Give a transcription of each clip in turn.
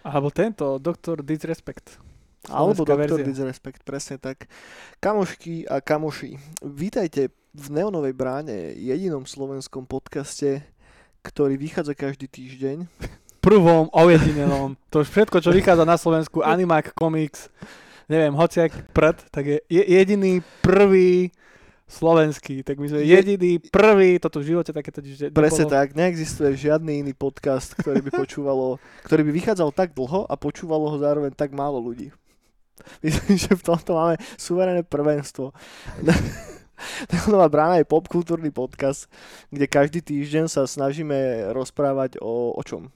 Alebo tento, Dr. Disrespect. Alebo Doktor verzia. Disrespect, presne tak. Kamošky a kamoši, vítajte v Neonovej bráne, jedinom slovenskom podcaste, ktorý vychádza každý týždeň. Prvom, ojedinelom. To už všetko, čo vychádza na Slovensku, Animak, Comics, neviem, hociak prd, tak je jediný prvý slovenský. Tak my sme Je- jediný prvý, toto v živote takéto že Presne nebolo. tak, neexistuje žiadny iný podcast, ktorý by počúvalo, ktorý by vychádzal tak dlho a počúvalo ho zároveň tak málo ľudí. Myslím, že v tomto máme suverénne prvenstvo. Neonová brána je popkultúrny podcast, kde každý týždeň sa snažíme rozprávať o, o čom?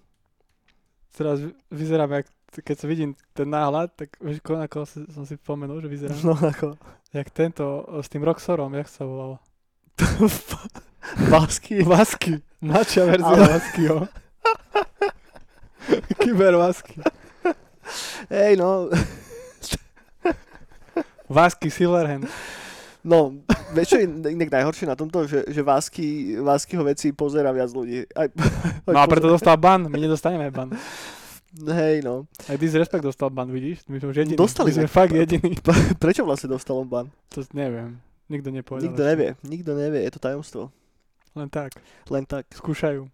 Teraz vy- vyzerám, jak, keď sa vidím ten náhľad, tak vieš, ko- ako si, som si spomenul, že vyzerám. No ako Jak tento, s tým Roxorom, jak sa volal? Vasky. Vasky. Mladšia verzia Ale- Vaskyho. Kyber Vasky. Hej, no, Vasky Silverhand. no, vieš čo je inak najhoršie na tomto, že, že Vásky, Váskyho veci pozera viac ľudí. Aj, No a preto dostal ban, my nedostaneme ban. Hej, no. Aj Disrespect dostal ban, vidíš? My sme už jediní. Dostali my sme fakt jediní. Prečo vlastne dostal on ban? To neviem. Nikto nepovedal. Nikto nevie, nikto nevie, je to tajomstvo. Len tak. Len tak. Skúšajú.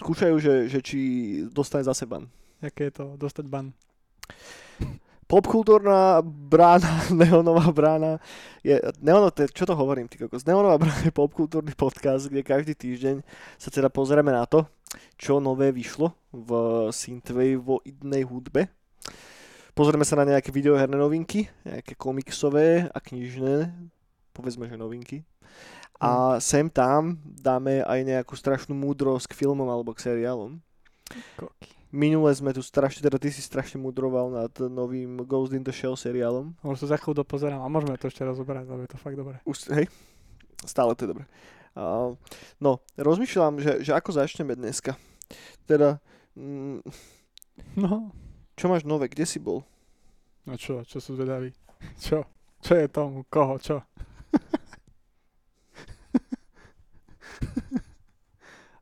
Skúšajú, že, že či dostane zase ban. Aké je to dostať ban. Popkultúrna brána, neonová brána je, neono, te, čo to hovorím, ty kokos, neonová brána je popkultúrny podcast, kde každý týždeň sa teda pozrieme na to, čo nové vyšlo v synthwaveoidnej hudbe. Pozrieme sa na nejaké videoherné novinky, nejaké komiksové a knižné, povedzme, že novinky. A sem tam dáme aj nejakú strašnú múdrosť k filmom alebo k seriálom. Koky. Minule sme tu strašne, teda ty si strašne mudroval nad novým Ghost in the Shell seriálom. Možno sa za chvíľu dopozerám a môžeme to ešte rozoberať, lebo je to fakt dobré. Už, hej, stále to je dobré. Uh, no, rozmýšľam, že, že ako začneme dneska. Teda, mm, No. čo máš nové, kde si bol? No čo, čo sú zvedaví? Čo? Čo je tomu? Koho? Čo?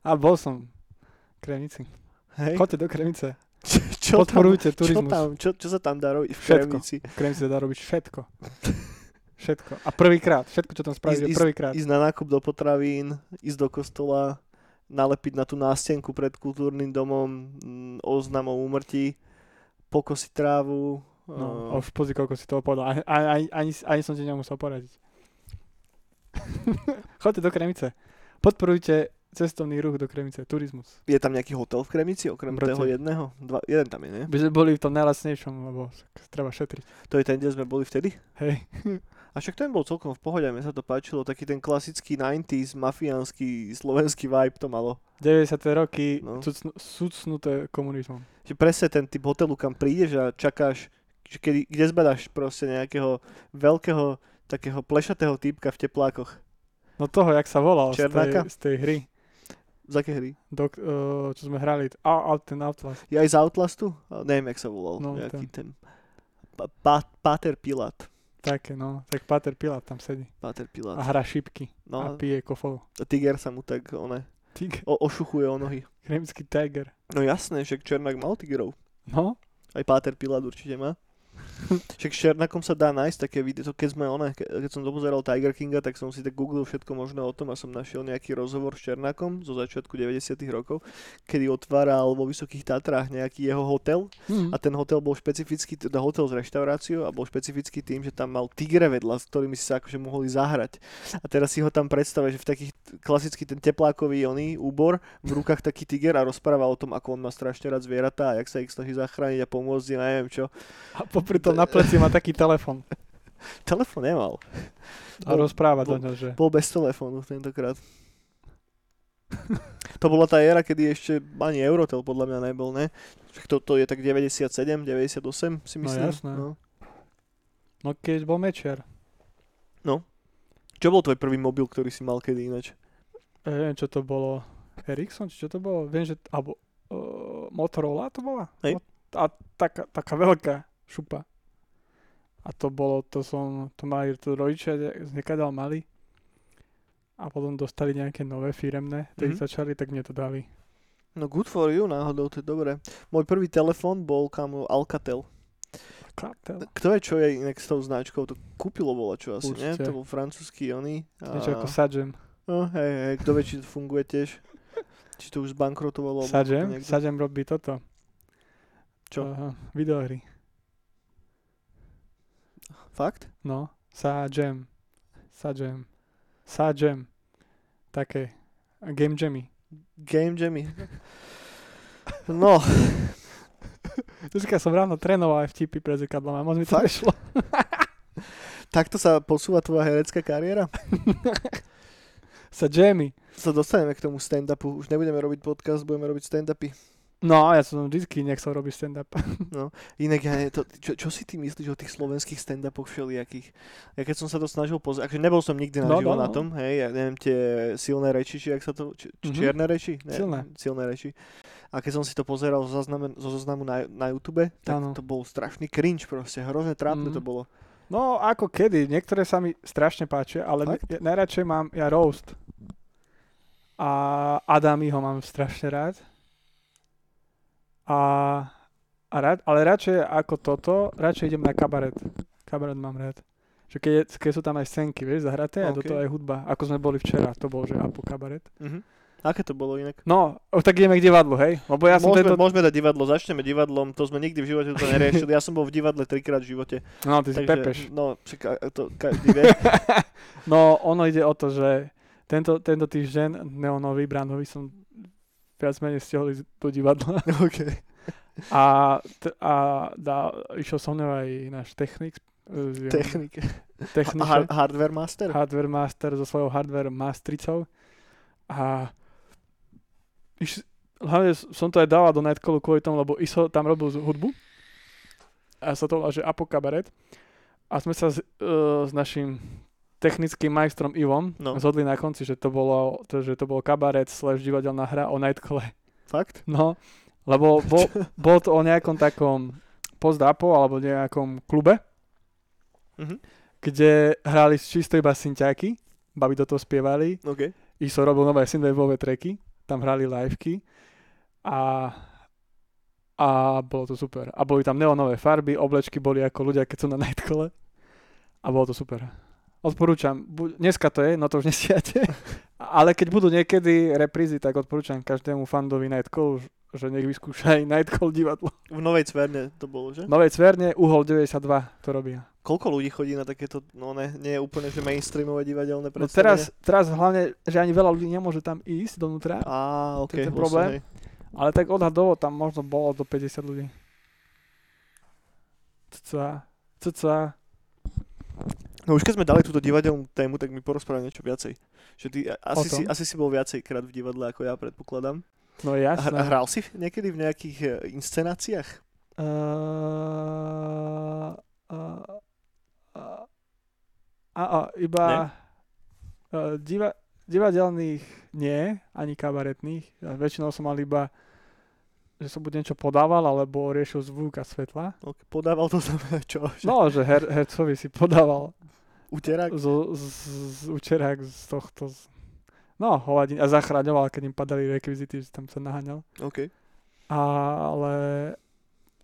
a bol som v Kremnici. Hej? Choďte do Kremnice. Čo, tam, Podporujte čo, turizmus. tam, čo, čo sa tam dá robiť v Všetko. Kremnici? V Kremnici sa dá robiť všetko. Všetko. A prvýkrát. Všetko, čo tam spravíš, je prvýkrát. Ísť na nákup do potravín, ísť do kostola, nalepiť na tú nástenku pred kultúrnym domom mm, oznam o úmrtí, pokosiť trávu. No, uh, už pozri, koľko si toho povedal. Ani, ani, ani, ani som ti nemusel poradiť. Choďte do Kremice. Podporujte cestovný ruch do Kremice, turizmus. Je tam nejaký hotel v Kremici, okrem Brate. toho jedného? Dva, jeden tam je, nie? By sme boli v tom najlacnejšom, lebo treba šetriť. To je ten, kde sme boli vtedy? Hej. A však ten bol celkom v pohode, mne sa to páčilo, taký ten klasický 90s, mafiánsky, slovenský vibe to malo. 90. roky No. no. sucnuté komunizmom. Že presne ten typ hotelu, kam prídeš a čakáš, že kedy, kde zbadaš proste nejakého veľkého, takého plešatého typka v teplákoch. No toho, jak sa volal z tej, z tej hry, Z aké hry? do, uh, čo sme hrali, a, a ten Outlast. Je aj z Outlastu? A neviem, jak sa volal. No, nejaký ten. Pa, pa, Pater Pilát. Také, no. Tak Pater Pilát tam sedí. Pater A Pilát. hra šipky. No, A pije kofolu. a Tiger sa mu tak one, Tiger. o, ošuchuje o nohy. Kremský tiger. No jasné, že Černák mal tigrov. No, Aj Páter Pilát určite má. Však s Černakom sa dá nájsť také video, keď sme one, ke- keď som dopozeral Tiger Kinga, tak som si tak googlil všetko možné o tom a som našiel nejaký rozhovor s Černakom zo začiatku 90 rokov, kedy otváral vo Vysokých Tatrách nejaký jeho hotel hm. a ten hotel bol špecifický, teda hotel s reštauráciou a bol špecifický tým, že tam mal tigre vedľa, s ktorými si sa akože mohli zahrať. A teraz si ho tam predstavia, že v takých klasický ten teplákový oný úbor, v rukách taký tiger a rozpráva o tom, ako on má strašne rád zvieratá a jak sa ich snaží zachrániť a pomôcť, a neviem čo. A popri tom na pleci má taký telefon. Telefón nemal. A Bol- rozpráva bol- do ňa, že... Bol bez telefónu tentokrát. To bola tá éra, kedy ešte ani Eurotel podľa mňa nebol, ne? To, to je tak 97, 98 si No myslím. jasné. No keď bol Mečiar. Čo bol tvoj prvý mobil, ktorý si mal kedy ináč? Ja neviem, čo to bolo. Ericsson, či čo to bolo? Viem, že... Alebo... Uh, Motorola to bola? Hej. A taká, taká veľká šupa. A to bolo, to som, to mali to rodičia z nekadal mali. A potom dostali nejaké nové firemné, ktorí Mhm. začali, tak mne to dali. No good for you náhodou, to je dobré. Môj prvý telefón bol kamo Alcatel. Kaptel. Kto je, čo je inak s tou značkou? To kúpilo bola čo asi, nie? Určite. To bol francúzsky oný. Niečo ako Sajem. No, hej, hej, kto vie, či to funguje tiež. Či to už zbankrotovalo. Sajem? Sajem robí toto. Čo? Uh, videohry. Fakt? No. Sajem. Sajem. Sajem. Také. Game jammy. Game Jammy. No, Dneska som ráno trénoval aj vtipy pre zrkadlom a moc mi to Fakt? takto sa posúva tvoja herecká kariéra? Sa jammy. Sa dostaneme k tomu stand-upu. Už nebudeme robiť podcast, budeme robiť stand-upy. No, ja som vždycky nechcel robiť stand-up. Inak, ja, to, čo, čo si ty myslíš o tých slovenských stand-upoch všelijakých? Ja keď som sa to snažil pozrieť, akože nebol som nikdy No, naživo no, na no. tom, hej, ja neviem, tie silné reči, či jak sa to, či, Mhm. čierne reči? Ne, Silné. Silné reči. A keď som si to pozeral zo, zaznamen, zo zoznamu na, na YouTube, tak Áno. to bol strašný cringe proste, hrozne trápne Mhm. to bolo. No, ako kedy. Niektoré sa mi strašne páčia, ale ne, najradšej mám ja roast. A Adamiho mám strašne rád. A, a rád, ale radšej ako toto, radšej idem na kabaret. Kabaret mám rád. Že keď, keď sú tam aj scénky, vieš, zahraté a do toho aj hudba. Ako sme boli včera, to bol, že Apo kabaret. Mhm. Aké to bolo inak? No, tak ideme k divadlu, hej? Lebo ja som môžeme, tento... môžeme dať divadlo, začneme divadlom, to sme nikdy v živote to neriešili. Ja som bol v divadle trikrát v živote. No, ty si takže, pepeš. No, a- to každý vie. No, ono ide o to, že tento, tento týždeň neonový, bránový som viac menej ísť do divadla. OK. A, t- a dá, išiel so mnou aj náš technik, jeho- Technik. techniček, Har- hardware master? hardware master so svojou hardware mastricou. A iš, hlavne som to aj dával do Nightcallu kvôli tomu, lebo Iso tam robil z- hudbu. A sa to volá, že Apo kabaret. A sme sa s, uh, s našim technickým majstrom Ivom No. zhodli na konci, že to bolo, to, že to bol kabaret slash divadelná hra o Nightcalle. Fakt? No, lebo bol, bol to o nejakom takom post-apo alebo nejakom klube, Mhm. kde hrali čisto iba synťáky, babi do toho spievali, OK. Iso robil nové synthwaveové tracky, tam hrali liveky a, a bolo to super. A boli tam neonové farby, oblečky boli ako ľudia, keď sú na Nightcole a bolo to super. Odporúčam, bu- dneska to je, no to už nestiate, ale keď budú niekedy reprízy, tak odporúčam každému fandovi Nightcall, že nech vyskúša aj Nightcall divadlo. V Novej Cverne to bolo, že? Novej Cverne, Uhol 92 to robí. Koľko ľudí chodí na takéto, no ne, nie je úplne, že mainstreamové divadelné No predstavenie? teraz, teraz hlavne, že ani veľa ľudí nemôže tam ísť donútra, Á, OK. To je ten problém. ale tak odhadovo tam možno bolo do 50 ľudí. Cca, cca. No už keď sme dali túto divadelnú tému, tak mi porozprávaj niečo viacej. Že ty asi, si, asi si bol viacej krát v divadle, ako ja predpokladám. No jasné. a hral si niekedy v nejakých e, inscenáciách? Uh, uh, uh, a, a, iba uh, diva, divadelných nie, ani kabaretných. Ja väčšinou som mal iba že som buď niečo podával, alebo riešil zvuk a svetla. Ok, podával to znamená čo? Že No, že her, hercovi si podával Uterák? z, z, z učerák z tohto z, no, hovadín a zachraňoval, keď im padali rekvizity, že tam sa naháňal. OK. Ale,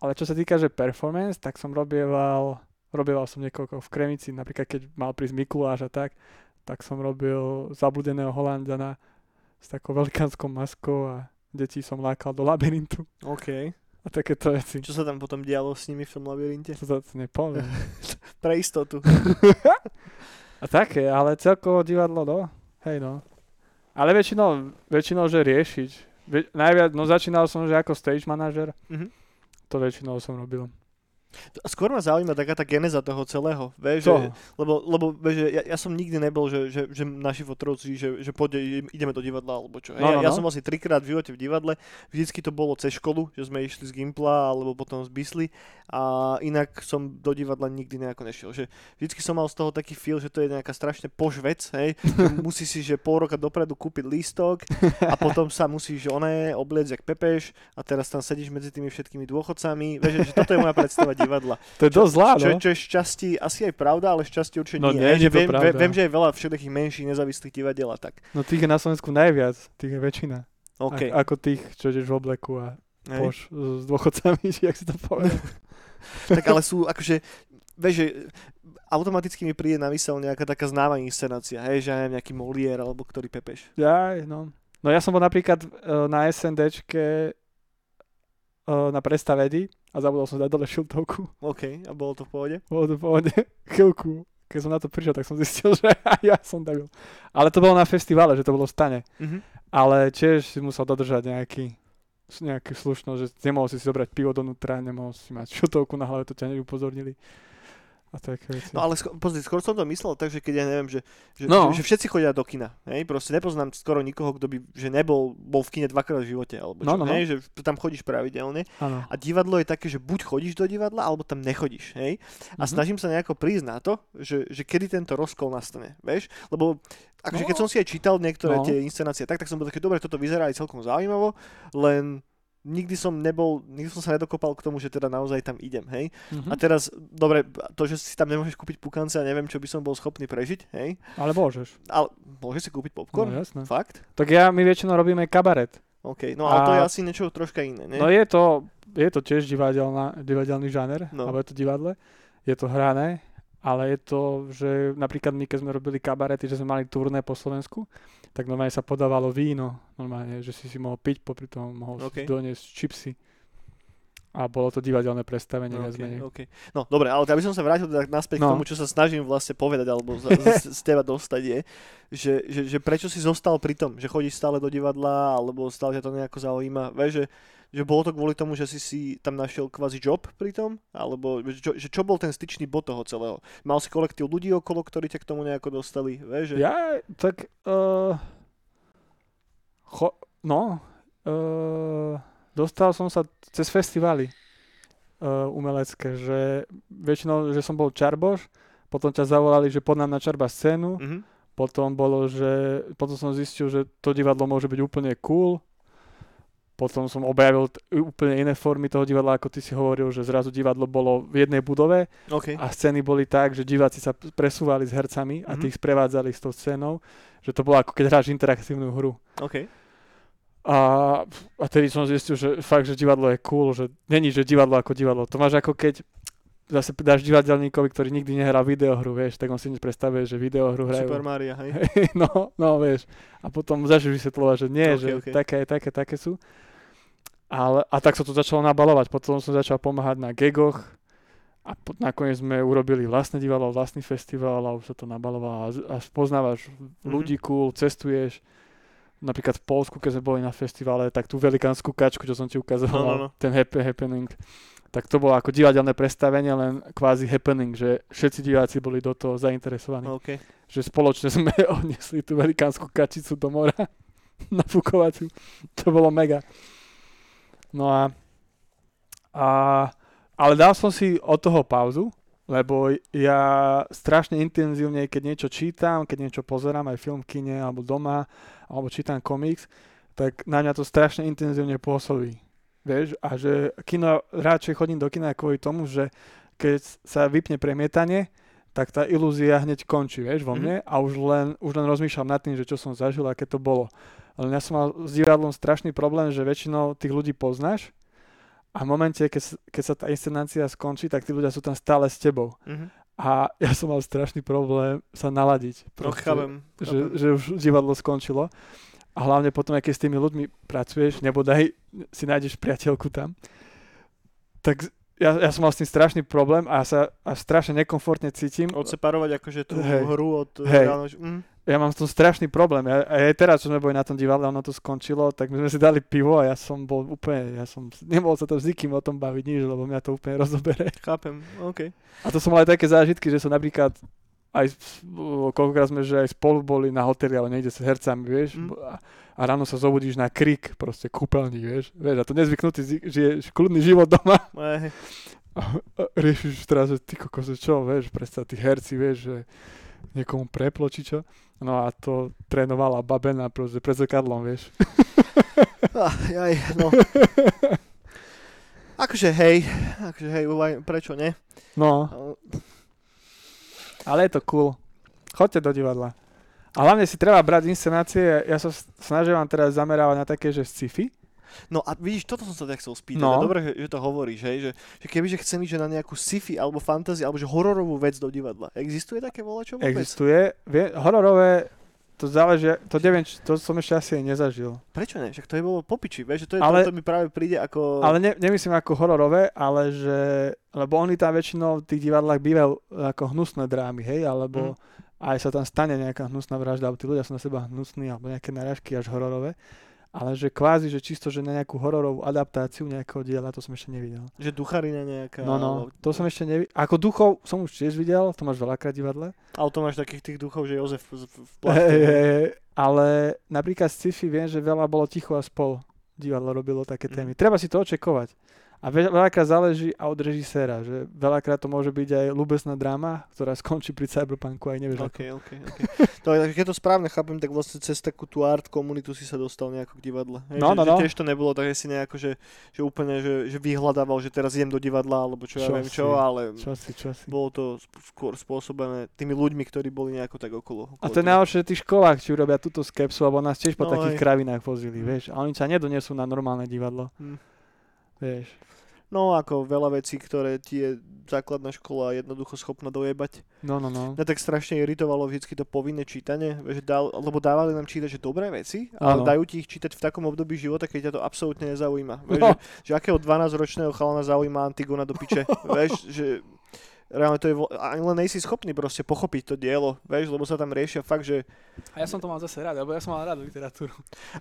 ale čo sa týka, že performance, tak som robieval, robieval som niekoľko v Kremici, napríklad keď mal prísť Mikuláš a tak, tak som robil zabludeného Holandiana s takou velikánskou maskou a deti som lákal do labyrintu OK. A takéto veci. Čo sa tam potom dialo s nimi v tom labyrinte? Sa to nepoviem. Pre istotu. A také, ale celkovo divadlo, no, hej no. Ale väčšinou, väčšinou, že riešiť. Ve, najviac, no začínal som, že ako stage manažer, Mhm. to väčšinou som robil. Skôr ma zaujíma taká tá geneza toho celého. Vieš, že, lebo, lebo vieš, že ja, ja, som nikdy nebol, že, že, že naši fotrovci, že, že poďte, ideme do divadla, alebo čo. No, ja, no, ja no. som asi trikrát v živote v divadle, vždycky to bolo cez školu, že sme išli z Gimpla, alebo potom z Bisly a inak som do divadla nikdy nejako nešiel. Že vždycky som mal z toho taký feel, že to je nejaká strašne požvec, hej, musí si, že pol roka dopredu kúpiť lístok a potom sa musíš oné obliecť jak pepeš a teraz tam sedíš medzi tými všetkými dôchodcami. Vieš, že toto je moja predstava divadla. To je dosť zlá, Čo, no. čo je šťastí asi aj pravda, ale šťastie určite No, nie. nie je viem, pravda. viem, že je veľa všetkých menších nezávislých divadiel a tak. No tých je na Slovensku najviac, tých je väčšina. OK. A, ako tých, čo ideš v obleku a Hej. poš s dôchodcami, či jak si to povedal. tak ale sú akože, vieš, že automaticky mi príde na mysel nejaká taká známa inscenácia, hej, že ja neviem, nejaký Molière alebo ktorý pepeš. Jaj, no. No ja som bol napríklad uh, na SNDčke na prestavedi a zabudol som dať dole šiltovku. OK, a bolo to v pohode? Bolo to v pohode chvíľku. Keď som na to prišiel, tak som zistil, že ja som debil. Ale to bolo na festivale, že to bolo v stane. Mhm. Ale tiež si musel dodržať nejaký nejaký slušnosť, že nemohol si si zobrať pivo donútra, nemohol si mať šutovku na hlave, to ťa neupozornili. A také veci. No ale sko- pozri, skôr som to myslel tak, že keď ja neviem, že, že, No. že, že všetci chodia do kina, hej, proste nepoznám skoro nikoho, kto by, že nebol, bol v kine dvakrát v živote, alebo čo, No, no, no. hej, že tam chodíš pravidelne Áno. a divadlo je také, že buď chodíš do divadla, alebo tam nechodíš, hej, a Mhm. snažím sa nejako prísť na to, že, že kedy tento rozkol nastane, vieš, lebo akože No. keď som si aj čítal niektoré No. tie inscenácie, tak, tak som bol také, dobre, toto vyzerá aj celkom zaujímavo, len nikdy som nebol, nikdy som sa nedokopal k tomu, že teda naozaj tam idem, hej. Mhm. A teraz, dobre, to, že si tam nemôžeš kúpiť pukance a neviem, čo by som bol schopný prežiť, hej. Ale môžeš. Ale môžeš si kúpiť No popcorn? jasné. Fakt? Tak ja, my väčšinou robíme kabaret. OK, no ale to A- je asi niečo troška iné, ne? No je to, je to tiež divadelná, divadelný žáner, No. alebo je to divadle. Je to hrané, ale je to, že napríklad my, keď sme robili kabarety, že sme mali turné po Slovensku, tak normálne sa podávalo víno, normálne, že si si mohol piť, popri tom mohol OK. si doniesť čipsy. A bolo to divadelné predstavenie, viac OK, menej. OK. No dobre, ale aby som sa vrátil teda naspäť k No. tomu, čo sa snažím vlastne povedať, alebo z, z, z teba dostať je, že, že, že prečo si zostal pri tom, že chodíš stále do divadla, alebo stále ťa to nejako zaujíma, vieš, že, že bolo to kvôli tomu, že si si tam našiel kvázi job pri tom, alebo čo, že čo bol ten styčný bod toho celého? Mal si kolektív ľudí okolo, ktorí ťa k tomu nejako dostali, vieš, že... Ja, tak, uh, cho, no, uh, dostal som sa cez festivaly uh, umelecké, že väčšinou, že som bol čarboš, potom ťa zavolali, že pod nám na čarba scénu, Mhm. potom bolo, že, potom som zistil, že to divadlo môže byť úplne cool, potom som objavil t- úplne iné formy toho divadla, ako ty si hovoril, že zrazu divadlo bolo v jednej budove OK. a scény boli tak, že diváci sa presúvali s hercami a Mhm. tých sprevádzali s tou scénou, že to bolo ako keď hráš interaktívnu hru. OK. A, a tedy som zistil, že fakt, že divadlo je cool, že není, že divadlo ako divadlo. To máš ako keď zase dáš divadelníkovi, ktorý nikdy nehral videohru, vieš, tak on si predstavuje, že videohru hrajú. Super Maria, hej. no, no, vieš. A potom začneš vysvetľovať, že nie, Ok, že ok. také, také, také sú. Ale, a tak sa to začalo nabalovať. Potom som začal pomáhať na gegoch a po, nakoniec sme urobili vlastné divadlo, vlastný festival a už sa to nabalovalo a, a spoznávaš Mhm. ľudí cool, cestuješ. Napríklad v Polsku, keď sme boli na festivale, tak tú velikánsku kačku, čo som ti ukazoval, No, no, no. ten happy happening, tak to bolo ako divadelné predstavenie, len kvázi happening, že všetci diváci boli do toho zainteresovaní OK. že spoločne sme odnesli tú velikánsku kačicu do mora na fukovaciu. To bolo mega. No a, a ale dal som si od toho pauzu, lebo ja strašne intenzívne, keď niečo čítam, keď niečo pozerám, aj film v kine, alebo doma, alebo čítam komiks, tak na mňa to strašne intenzívne pôsobí. Vieš, a že kino, radšej chodím do kina kvôli tomu, že keď sa vypne premietanie, tak tá ilúzia hneď končí, vieš, vo Mhm. mne a už len, už len rozmýšľam nad tým, že čo som zažil, aké to bolo. Ale ja som mal s divadlom strašný problém, že väčšinou tých ľudí poznáš a v momente, keď, keď sa tá inscenácia skončí, tak tí ľudia sú tam stále s tebou. Mhm. A ja som mal strašný problém sa naladiť. No, Proste, chápem. že, chápem. že už divadlo skončilo. A hlavne potom, keď s tými ľuďmi pracuješ, nebodaj si nájdeš priateľku tam, tak ja, ja som mal s tým strašný problém a ja sa a strašne nekomfortne cítim. Odseparovať akože tú Hej. hru od Hej. ži- Mhm. Ja mám s tom strašný problém. Ja, a aj teraz, čo sme boli na tom divadle, ono to skončilo, tak my sme si dali pivo a ja som bol úplne, ja som, nemohol sa to s nikým o tom baviť nič, lebo mňa to úplne rozobere. Chápem, OK. A to som mal aj také zážitky, že som napríklad aj koľkokrát sme, že aj spolu boli na hoteli, ale niekde s hercami, vieš, Mm. a, ráno sa zobudíš na krik, proste kúpeľník, vieš, vieš, a to nezvyknutý, žiješ kľudný život doma Hej. a, a riešiš teraz, že ty kokos, čo, vieš, predstav tí herci, vieš, že niekomu preplo, či čo. No a to trénovala babena proste pred zrkadlom, vieš. Ah, jaj, no. Akože hej, akože hej, prečo ne? No, Ale- je to cool. Choďte do divadla. A hlavne si treba brať inscenácie, ja sa snažím vám teraz zamerávať na také, že sci-fi. No a vidíš, toto som sa ťa chcel spýtať. No. Dobre, že, to hovoríš, hej, že, že kebyže chcem ísť na nejakú sci-fi alebo fantasy alebo že hororovú vec do divadla. Existuje také volačo vôbec? Existuje. Vie, hororové, to záleží, to neviem, to som ešte asi nezažil. Prečo ne? Však to je bolo popiči, vieš, že to, je, Ale- to, to mi práve príde ako... Ale ne, nemyslím ako hororové, ale že, lebo oni tam väčšinou v tých divadlách bývajú ako hnusné drámy, hej, alebo aj sa tam stane nejaká hnusná vražda, alebo tí ľudia sú na seba hnusní, alebo nejaké narážky až hororové. Ale že kvázi, že čisto, že na nejakú hororovú adaptáciu nejakého diela, to som ešte nevidel. Že ducharina nejaká... No, no, to som ešte nevidel. Ako duchov som už tiež videl, to máš veľakrát divadle. Ale to máš takých tých duchov, že Jozef v, v, hej. Ale napríklad z sci-fi viem, že veľa bolo ticho a spol. Divadlo robilo také Mhm. témy. Treba si to očekovať. A veľ- veľakrát záleží aj od režiséra, že veľakrát to môže byť aj ľubesná dráma, ktorá skončí pri cyberpunku aj nevieš ako. OK, OK, OK. To, je- keď to správne chápem, tak vlastne cez takú tú art komunitu si sa dostal nejako k divadle. Hej, No, že, no, že no. tiež to nebolo také si nejako, že, že úplne, že, že vyhľadával, že teraz idem do divadla, alebo čo, ja Čo viem si, čo, ale Čo si, čo si. bolo to skôr spôsobené tými ľuďmi, ktorí boli nejako tak okolo. okolo A to je najhoršie, že tí školák ti urobia túto skepsu, alebo nás tiež po No takých aj. kravinách vozili, vieš. A oni sa nedonesú na normálne divadlo. Mm. Vieš. No ako veľa vecí, ktoré ti je základná škola jednoducho schopná dojebať. No, no, no. Mňa tak strašne iritovalo vždycky to povinné čítanie, že dal, lebo dávali nám čítať, že dobré veci, ale Áno. dajú ti ich čítať v takom období života, keď ťa to absolútne nezaujíma. Vieš, No. že, že akého 12-ročného chalana zaujíma Antigona do piče, vieš, že reálne to je, ani len nejsi schopný proste pochopiť to dielo, vieš, lebo sa tam riešia fakt, že A ja som to mal zase rád, lebo ja som mal rád literatúru.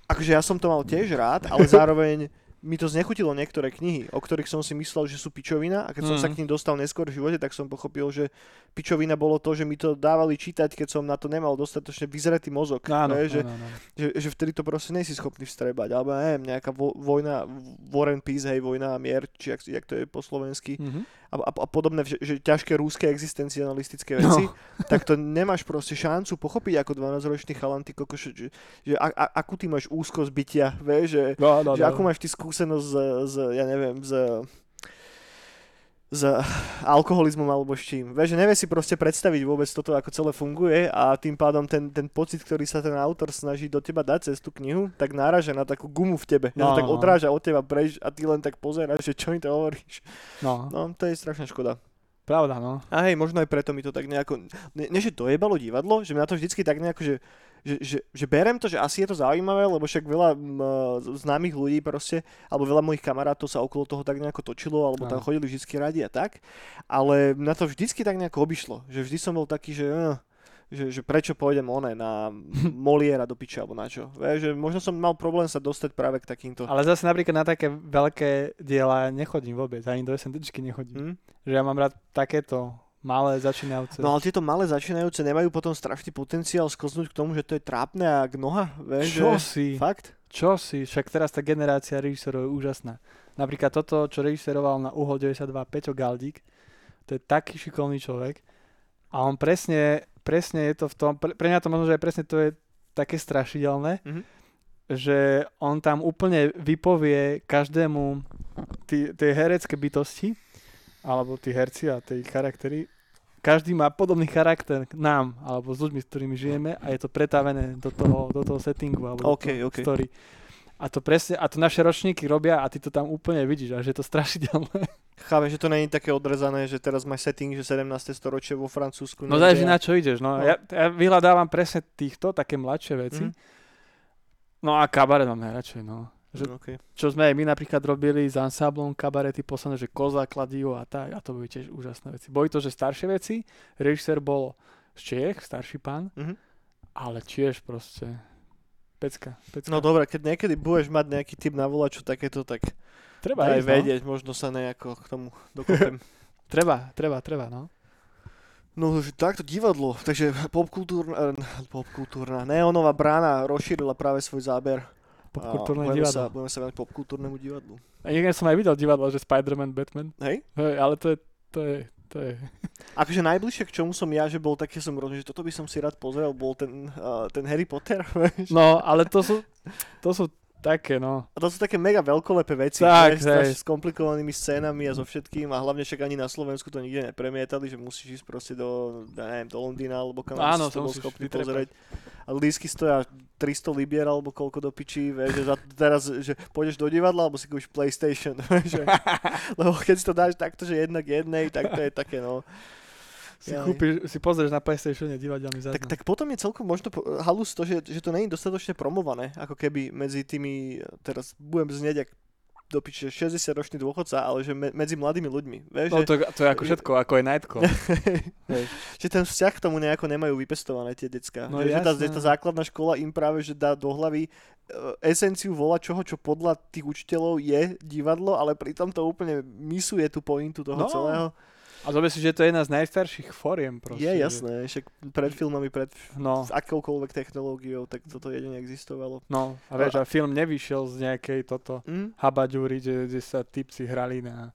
akože ja som to mal tiež rád, ale zároveň mi to znechutilo niektoré knihy, o ktorých som si myslel, že sú pičovina a keď som sa Mm. k ním dostal neskôr v živote, tak som pochopil, že pičovina bolo to, že mi to dávali čítať, keď som na to nemal dostatočne vyzretý mozog. Áno, vieš, že, áno, áno. že, že vtedy to proste nejsi schopný vstrebať. Alebo neviem, nejaká vo, vojna, War and Peace, hej, vojna a mier, či jak, jak to je po slovensky. Mhm. A, a, a podobné, že, že ťažké rúské existencialistické No. veci, tak to nemáš proste šancu pochopiť ako 12-ročný chalan, ty kokos, že, že a, a, akú ty máš úzkosť bytia, vieš, že, No, no, že no. akú máš ty skúsenosť z, z ja neviem, z s alkoholizmom alebo s čím. Vieš, nevie si proste predstaviť vôbec toto, ako celé funguje a tým pádom ten, ten pocit, ktorý sa ten autor snaží do teba dať cez tú knihu, tak náraža na takú gumu v tebe. No, No, tak no. odráža od teba preč a ty len tak pozeráš, že čo mi to hovoríš. no, No, to je strašná škoda. pravda, no. A hej, možno aj preto mi to tak nejako, ne, ne že dojebalo divadlo, že mňa to vždycky tak nejako, že, že, že, že berem to, že asi je to zaujímavé, lebo však veľa m, známych ľudí proste, alebo veľa mojich kamarátov sa okolo toho tak nejako točilo, alebo tam chodili vždycky radi a tak, ale mňa to vždycky tak nejako obišlo, že vždy som bol taký, že... Uh, že, že prečo pôjdem one na Moliera do piče alebo na čo. Vieš, že možno som mal problém sa dostať práve k takýmto. Ale zase napríklad na také veľké diela nechodím vôbec, ani do SNDčky nechodím. Hm? Že ja mám rád takéto malé začínajúce. No ale tieto malé začínajúce nemajú potom strašný potenciál sklznúť k tomu, že to je trápne a k noha, vieš, Čo že... si? Fakt? Čo si? Však teraz tá generácia režisérov je úžasná. Napríklad toto, čo režiséroval na Uhol 92 Peťo Galdík, to je taký šikovný človek a on presne, presne je to v tom, pre, pre mňa to možno, že aj presne to je také strašidelné, Mhm. že on tam úplne vypovie každému tie herecké bytosti, alebo tí herci a tí charaktery, každý má podobný charakter k nám, alebo s ľuďmi, s ktorými žijeme a je to pretavené do toho, do toho settingu, alebo do OK, toho OK. story. A to presne, a to naše ročníky robia a ty to tam úplne vidíš, a že je to strašidelné. Chápem, že to není také odrezané, že teraz máš setting, že 17. storočie vo Francúzsku. No záleží na čo ideš. No, No. Ja, ja vyhľadávam presne týchto, také mladšie veci. Mhm. No a kabaret mám najradšej, no. Že, Mm, okay. čo sme aj my napríklad robili s ansáblom kabarety posledné, že koza, kladivo a tak, a to boli tiež úžasné veci. Boli to, že staršie veci, režisér bol z Čiech, starší pán, Mhm. ale tiež proste pecka, pecka. No dobre, keď niekedy budeš mať nejaký typ na volaču takéto, tak treba aj ísť, no. vedieť, možno sa nejako k tomu dokopem. Treba, treba, treba, no. No, takto divadlo, takže popkultúrna, popkultúrna, neonová brána rozšírila práve svoj záber. Popkultúrne budeme divadlo. Sa, budeme sa venovať popkultúrnemu divadlu. A niekde som aj videl divadlo, že Spider-Man, Batman, Hej? Hej, ale to je, to je, to je, Akože najbližšie k čomu som ja, že bol taký som rozumel, že toto by som si rád pozrel, bol ten, uh, ten Harry Potter, vieš? no, ale to sú, to sú Také, no. A to sú také mega veľkolepé veci, Tak, hej. s komplikovanými scénami a so všetkým a hlavne však ani na Slovensku to nikde nepremietali, že musíš ísť proste do, neviem, do Londýna alebo kam Áno, si to bol schopný pozerať. A lísky stoja 300 libier alebo koľko do pičí, vieš, že za, teraz, že pôjdeš do divadla alebo si kúpiš PlayStation, že- lebo keď si to dáš takto, že jednak jednej, tak to je také, no. Si, kúpiš, si pozrieš na PlayStation divadelný záznam. Tak, tak potom je celkom možno halus to, že, že to je dostatočne promované, ako keby medzi tými, teraz budem znieť jak do piče 60-ročný dôchodca, ale že me, medzi mladými ľuďmi. Vieš, No že, to, to je ako všetko, ako je. Vieš. že ten vzťah k tomu nejako nemajú vypestované tie decka. No že, že, tá, tá základná škola im práve že dá do hlavy e, esenciu vola čoho, čo podľa tých učiteľov je divadlo, ale pritom to úplne misuje tú pointu toho No, celého. A zober si, že to je jedna z najstarších foriem proste. je jasné, však pred filmami, pred No, s akoukoľvek technológiou, tak toto jedine existovalo. no. A vieš, a film nevyšiel z nejakej toto Hm? habaďúry, kde, kde sa typci hrali na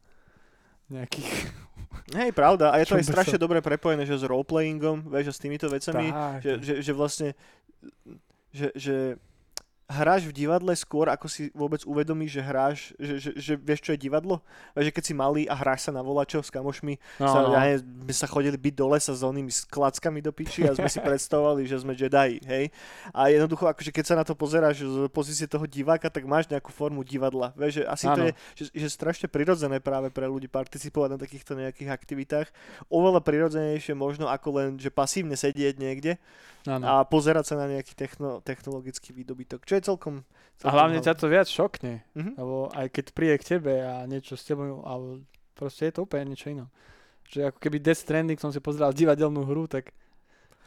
nejakých... Hej, pravda. A je to aj strašne sa. dobre prepojené, že s roleplayingom, vieš, a s týmito vecami, Tak. že, že, že vlastne, že, že hráš v divadle skôr, ako si vôbec uvedomíš, že hráš, že, že, že vieš, čo je divadlo? Že keď si malý a hráš sa na volačov s kamošmi, No, sa, no. ja my sa chodili byť do lesa s onými s klackami do piči a sme si predstavovali, že sme Jedi, hej? A jednoducho, akože keď sa na to pozeráš z pozície toho diváka, tak máš nejakú formu divadla. Vieš, že asi to Áno. je že, že strašne prirodzené práve pre ľudí participovať na takýchto nejakých aktivitách. Oveľa prirodzenejšie možno ako len, že pasívne sedieť niekde Áno. a pozerať sa na nejaký techno, technologický výdobytok, čo je celkom... A hlavne ťa to viac šokne, Mhm. lebo aj keď príde k tebe a niečo s tebou, alebo proste je to úplne niečo iné. Že ako keby Death Stranding som si pozeral divadelnú hru, tak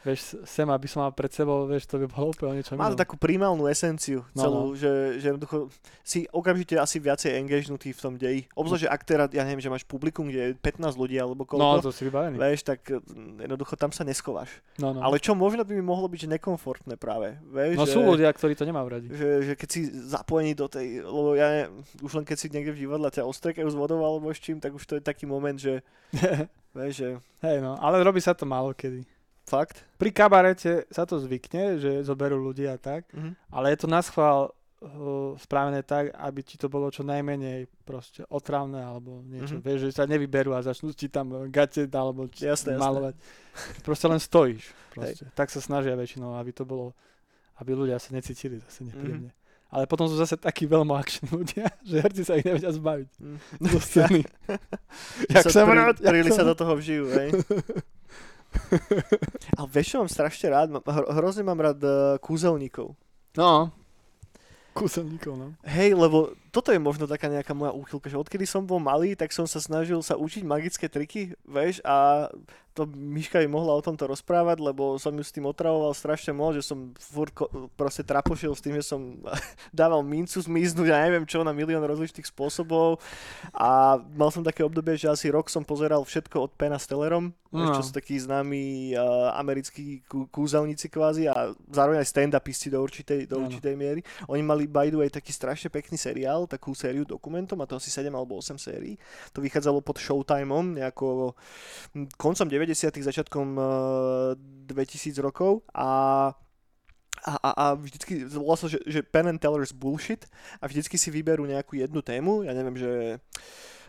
vieš, sem aby som mal pred sebou, vieš, to by bolo úplne niečo Má to takú primálnu esenciu No, celú, no. Že, že jednoducho si okamžite asi viacej engagenutý v tom deji. Obzvlášť, že ak teraz, ja neviem, že máš publikum, kde je 15 ľudí alebo No, koľko, to si vybavený. vieš, tak mm, jednoducho tam sa neschováš. No, no. Ale čo možno by mi mohlo byť, že nekomfortné práve, vieš, no že, sú ľudia, ktorí to nemajú radi. že, že keď si zapojený do tej, lebo ja ne, už len keď si niekde v divadle ťa ostrekajú s vodou alebo s čím, tak už to je taký moment, že, vieš, že Hej, no, ale robí sa to málo kedy. Fakt. Pri kabarete sa to zvykne, že zoberú ľudia a tak, Mhm. ale je to na schvál uh, spravené tak, aby ti to bolo čo najmenej proste otravné alebo niečo. Mhm. Vieš, že sa nevyberú a začnú ti tam gate alebo či Jasné, jasné. malovať. Proste len stojíš. Proste. Tak sa snažia väčšinou, aby to bolo, aby ľudia sa necítili zase nepríjemne. Ale potom sú zase takí veľmi akční ľudia, že herci sa ich nevedia zbaviť Mm. do scény. jak sa sa jak sa sa do toho vžijú, hej. Ale vieš, čo mám strašne rád? Hrozne mám rád uh, kúzelníkov. No. Kúselníkov, no. Hej, lebo toto je možno taká nejaká moja úchylka, že odkedy som bol malý, tak som sa snažil sa učiť magické triky, vieš, a to Miška by mohla o tomto rozprávať, lebo som ju s tým otravoval strašne moc, že som furt ko- proste trapošil s tým, že som dával mincu zmiznúť a neviem čo na milión rozličných spôsobov a mal som také obdobie, že asi rok som pozeral všetko od Pena Stellerom, no. Čo sú takí známi uh, americkí kú- kúzelníci kvázi a zároveň aj stand-upisti do určitej, do určitej miery. Oni mali by the way taký strašne pekný seriál, takú sériu dokumentom, a to asi 7 alebo 8 sérií. To vychádzalo pod Showtimeom, nejako koncom 90 začiatkom uh, 2000 rokov. A a, a, a vždycky, volá sa, že, že Penn and Teller's Bullshit. A vždycky si vyberú nejakú jednu tému, ja neviem, že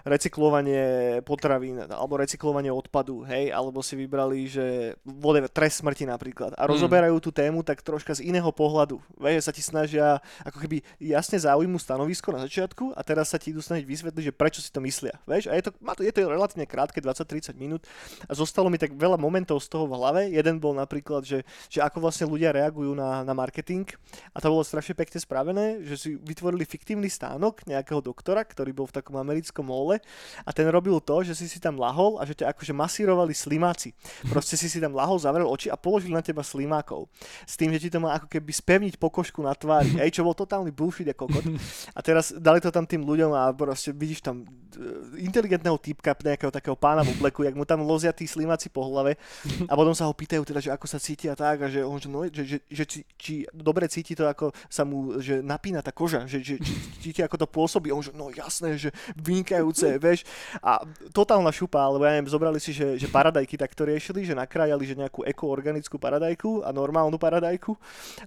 recyklovanie potravín alebo recyklovanie odpadu, hej, alebo si vybrali, že whatever, trest smrti napríklad a Mm. rozoberajú tú tému tak troška z iného pohľadu. Vieš, že sa ti snažia ako keby jasne zaujmu stanovisko na začiatku a teraz sa ti idú snažiť vysvetliť, že prečo si to myslia. Vieš, a je to, má to, je to relatívne krátke, 20-30 minút a zostalo mi tak veľa momentov z toho v hlave. Jeden bol napríklad, že, že ako vlastne ľudia reagujú na, na marketing a to bolo strašne pekne spravené, že si vytvorili fiktívny stánok nejakého doktora, ktorý bol v takom americkom mole a ten robil to, že si si tam lahol a že ťa akože masírovali slimáci. Proste si si tam lahol, zavrel oči a položili na teba slimákov. S tým, že ti to má ako keby spevniť pokožku na tvári. Hej, čo bol totálny bullshit ako kokot. A teraz dali to tam tým ľuďom a proste vidíš tam inteligentného typka, nejakého takého pána v obleku, jak mu tam lozia tí slimáci po hlave a potom sa ho pýtajú teda, že ako sa cíti a tak a že on, že, no, že, že, že či, či, dobre cíti to, ako sa mu že napína tá koža, že, že či, cíti, ako to pôsobí. On, že no jasné, že vynikajúce, vieš. A totálna šupa, alebo ja neviem, zobrali si, že, že paradajky takto riešili, že nakrájali, že nejakú ekoorganickú paradajku a normálnu paradajku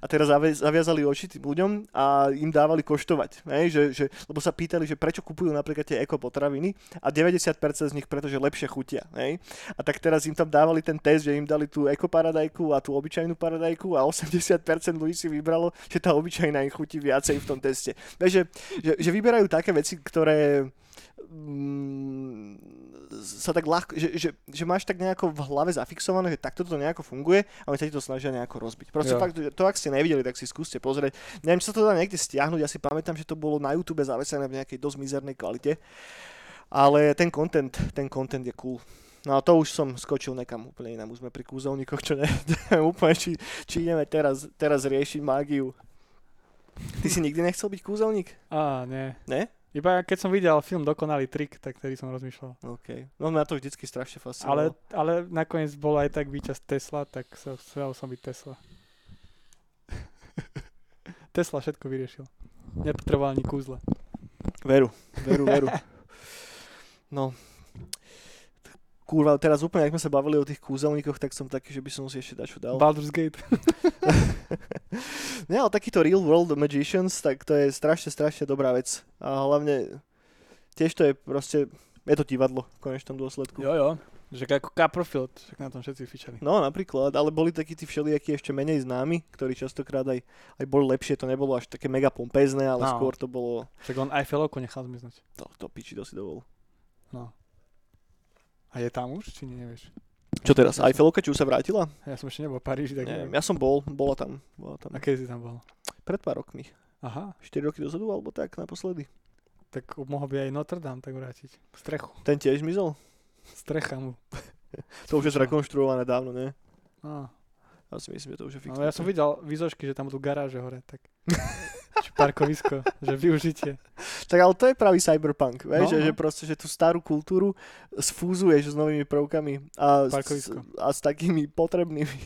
a teraz zaviazali oči tým ľuďom a im dávali koštovať. Hej, že, že, lebo sa pýtali, že prečo kupujú napríklad tie ekopotraviny a 90% z nich pretože lepšie chutia. Hej? A tak teraz im tam dávali ten test, že im dali tú ekoparadajku a tú obyčajnú paradajku a 80% ľudí si vybralo, že tá obyčajná im chutí viacej v tom teste. Vieš, že, že, vyberajú také veci, ktoré sa tak ľahko, že, že, že máš tak nejako v hlave zafixované, že takto to nejako funguje a oni sa ti to snažia nejako rozbiť. Proste fakt, to ak ste nevideli, tak si skúste pozrieť. Neviem, či sa to dá niekde stiahnuť, ja si pamätám, že to bolo na YouTube zavesené v nejakej dosť mizernej kvalite. Ale ten content, ten content je cool. No a to už som skočil nekam úplne inám. Už sme pri kúzelníkoch, čo ne, úplne, či, či ideme teraz, teraz riešiť mágiu. Ty si nikdy nechcel byť kúzelník? Á, nie. Ne? Iba keď som videl film Dokonalý trik, tak tedy som rozmýšľal. OK. No mňa to vždycky strašne fascinovalo. Ale, ale nakoniec bol aj tak víťaz Tesla, tak sa, chcel som byť Tesla. Tesla všetko vyriešil. Nepotreboval ani kúzle. Veru, veru, veru. No, kurva, teraz úplne, ak sme sa bavili o tých kúzelníkoch, tak som taký, že by som si ešte dačo dal. Baldur's Gate. Nie, ale takýto Real World Magicians, tak to je strašne, strašne dobrá vec. A hlavne tiež to je proste, je to divadlo v konečnom dôsledku. Jo, jo. Že ako Copperfield, však na tom všetci fičali. No napríklad, ale boli takí tí všelijakí ešte menej známi, ktorí častokrát aj, aj boli lepšie, to nebolo až také mega pompezné, ale no. skôr to bolo... Však on Eiffelovku nechal zmiznúť. To, to piči, to si dovol. No. A je tam už, či nie, nevieš? Čo teraz, Eiffelovka, či už sa vrátila? Ja som ešte nebol v Paríži, tak neviem. Ja som bol, bola tam, bola tam. A kedy si tam bol? Pred pár rokmi. Aha. 4 roky dozadu, alebo tak, naposledy. Tak mohol by aj Notre Dame tak vrátiť. Strechu. Ten tiež zmizol? Strecha mu. to už je zrekonštruované dávno, nie? No. Ja si myslím, že to už je fixné. No, ja som videl výzožky, že tam budú garáže hore, tak... Parkovisko, že využitie. Tak ale to je pravý cyberpunk, vieš, no, že, no. že proste, že tú starú kultúru sfúzuješ s novými prvkami a, s, a s takými potrebnými.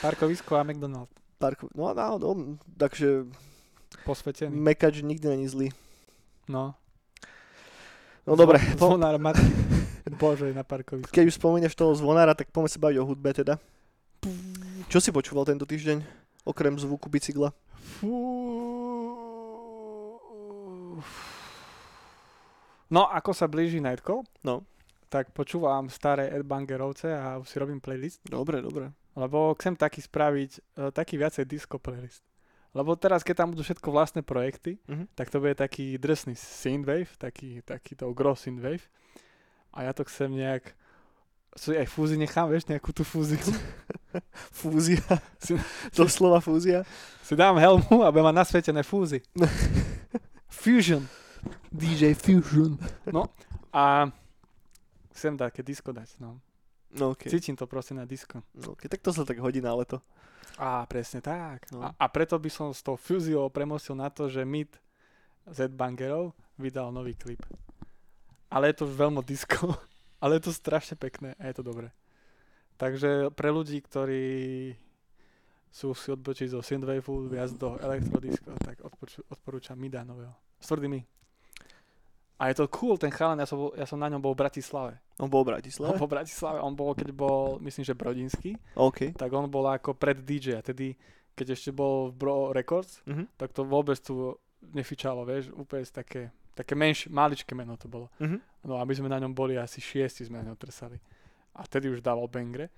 Parkovisko a McDonald. Parko, no, no, no, takže Posvetený. Mekač nikdy není zlý. No. No dobre. Zvonár matky. Bože, na parkovisku. Keď už spomenieš toho zvonára, tak poďme sa baviť o hudbe teda. Čo si počúval tento týždeň, okrem zvuku bicykla? Fú. No, ako sa blíži Nightcall, no. tak počúvam staré Ed Bangerovce a už si robím playlist. Dobre, dobre. Lebo chcem taký spraviť, uh, taký viacej disco playlist. Lebo teraz, keď tam budú všetko vlastné projekty, uh-huh. tak to bude taký drsný synthwave, taký, taký to gro synthwave. A ja to chcem nejak si aj fúzi nechám, vieš, nejakú tú fúziu. fúzia. Si, slova fúzia. Si dám helmu a budem mať nasvietené fúzy. Fusion. DJ Fusion. No a chcem také disco dať, no. No, okay. Cítim to proste na disco. No, okay. tak to sa tak hodí na leto. Á, presne tak. No. A, a preto by som s tou fúziou premostil na to, že Mid Z Bangerov vydal nový klip. Ale je to veľmi disco. Ale je to strašne pekné a je to dobré. Takže pre ľudí, ktorí sú si odbočiť zo synthwaveu viac do elektrodisco, tak odporúčam, odporúčam Mida nového. S tvrdými. A je to cool, ten chalan, ja som, bol, ja som na ňom bol v Bratislave. On bol v Bratislave? On bol v Bratislave, on bol, keď bol, myslím, že Brodinský. OK. Tak on bol ako pred DJ a tedy, keď ešte bol v Bro Records, uh-huh. tak to vôbec tu nefičalo, vieš, úplne také Také menšie, maličké meno to bolo. Uh-huh. No a my sme na ňom boli asi šiesti sme na ňom trsali. A vtedy už dával bangre.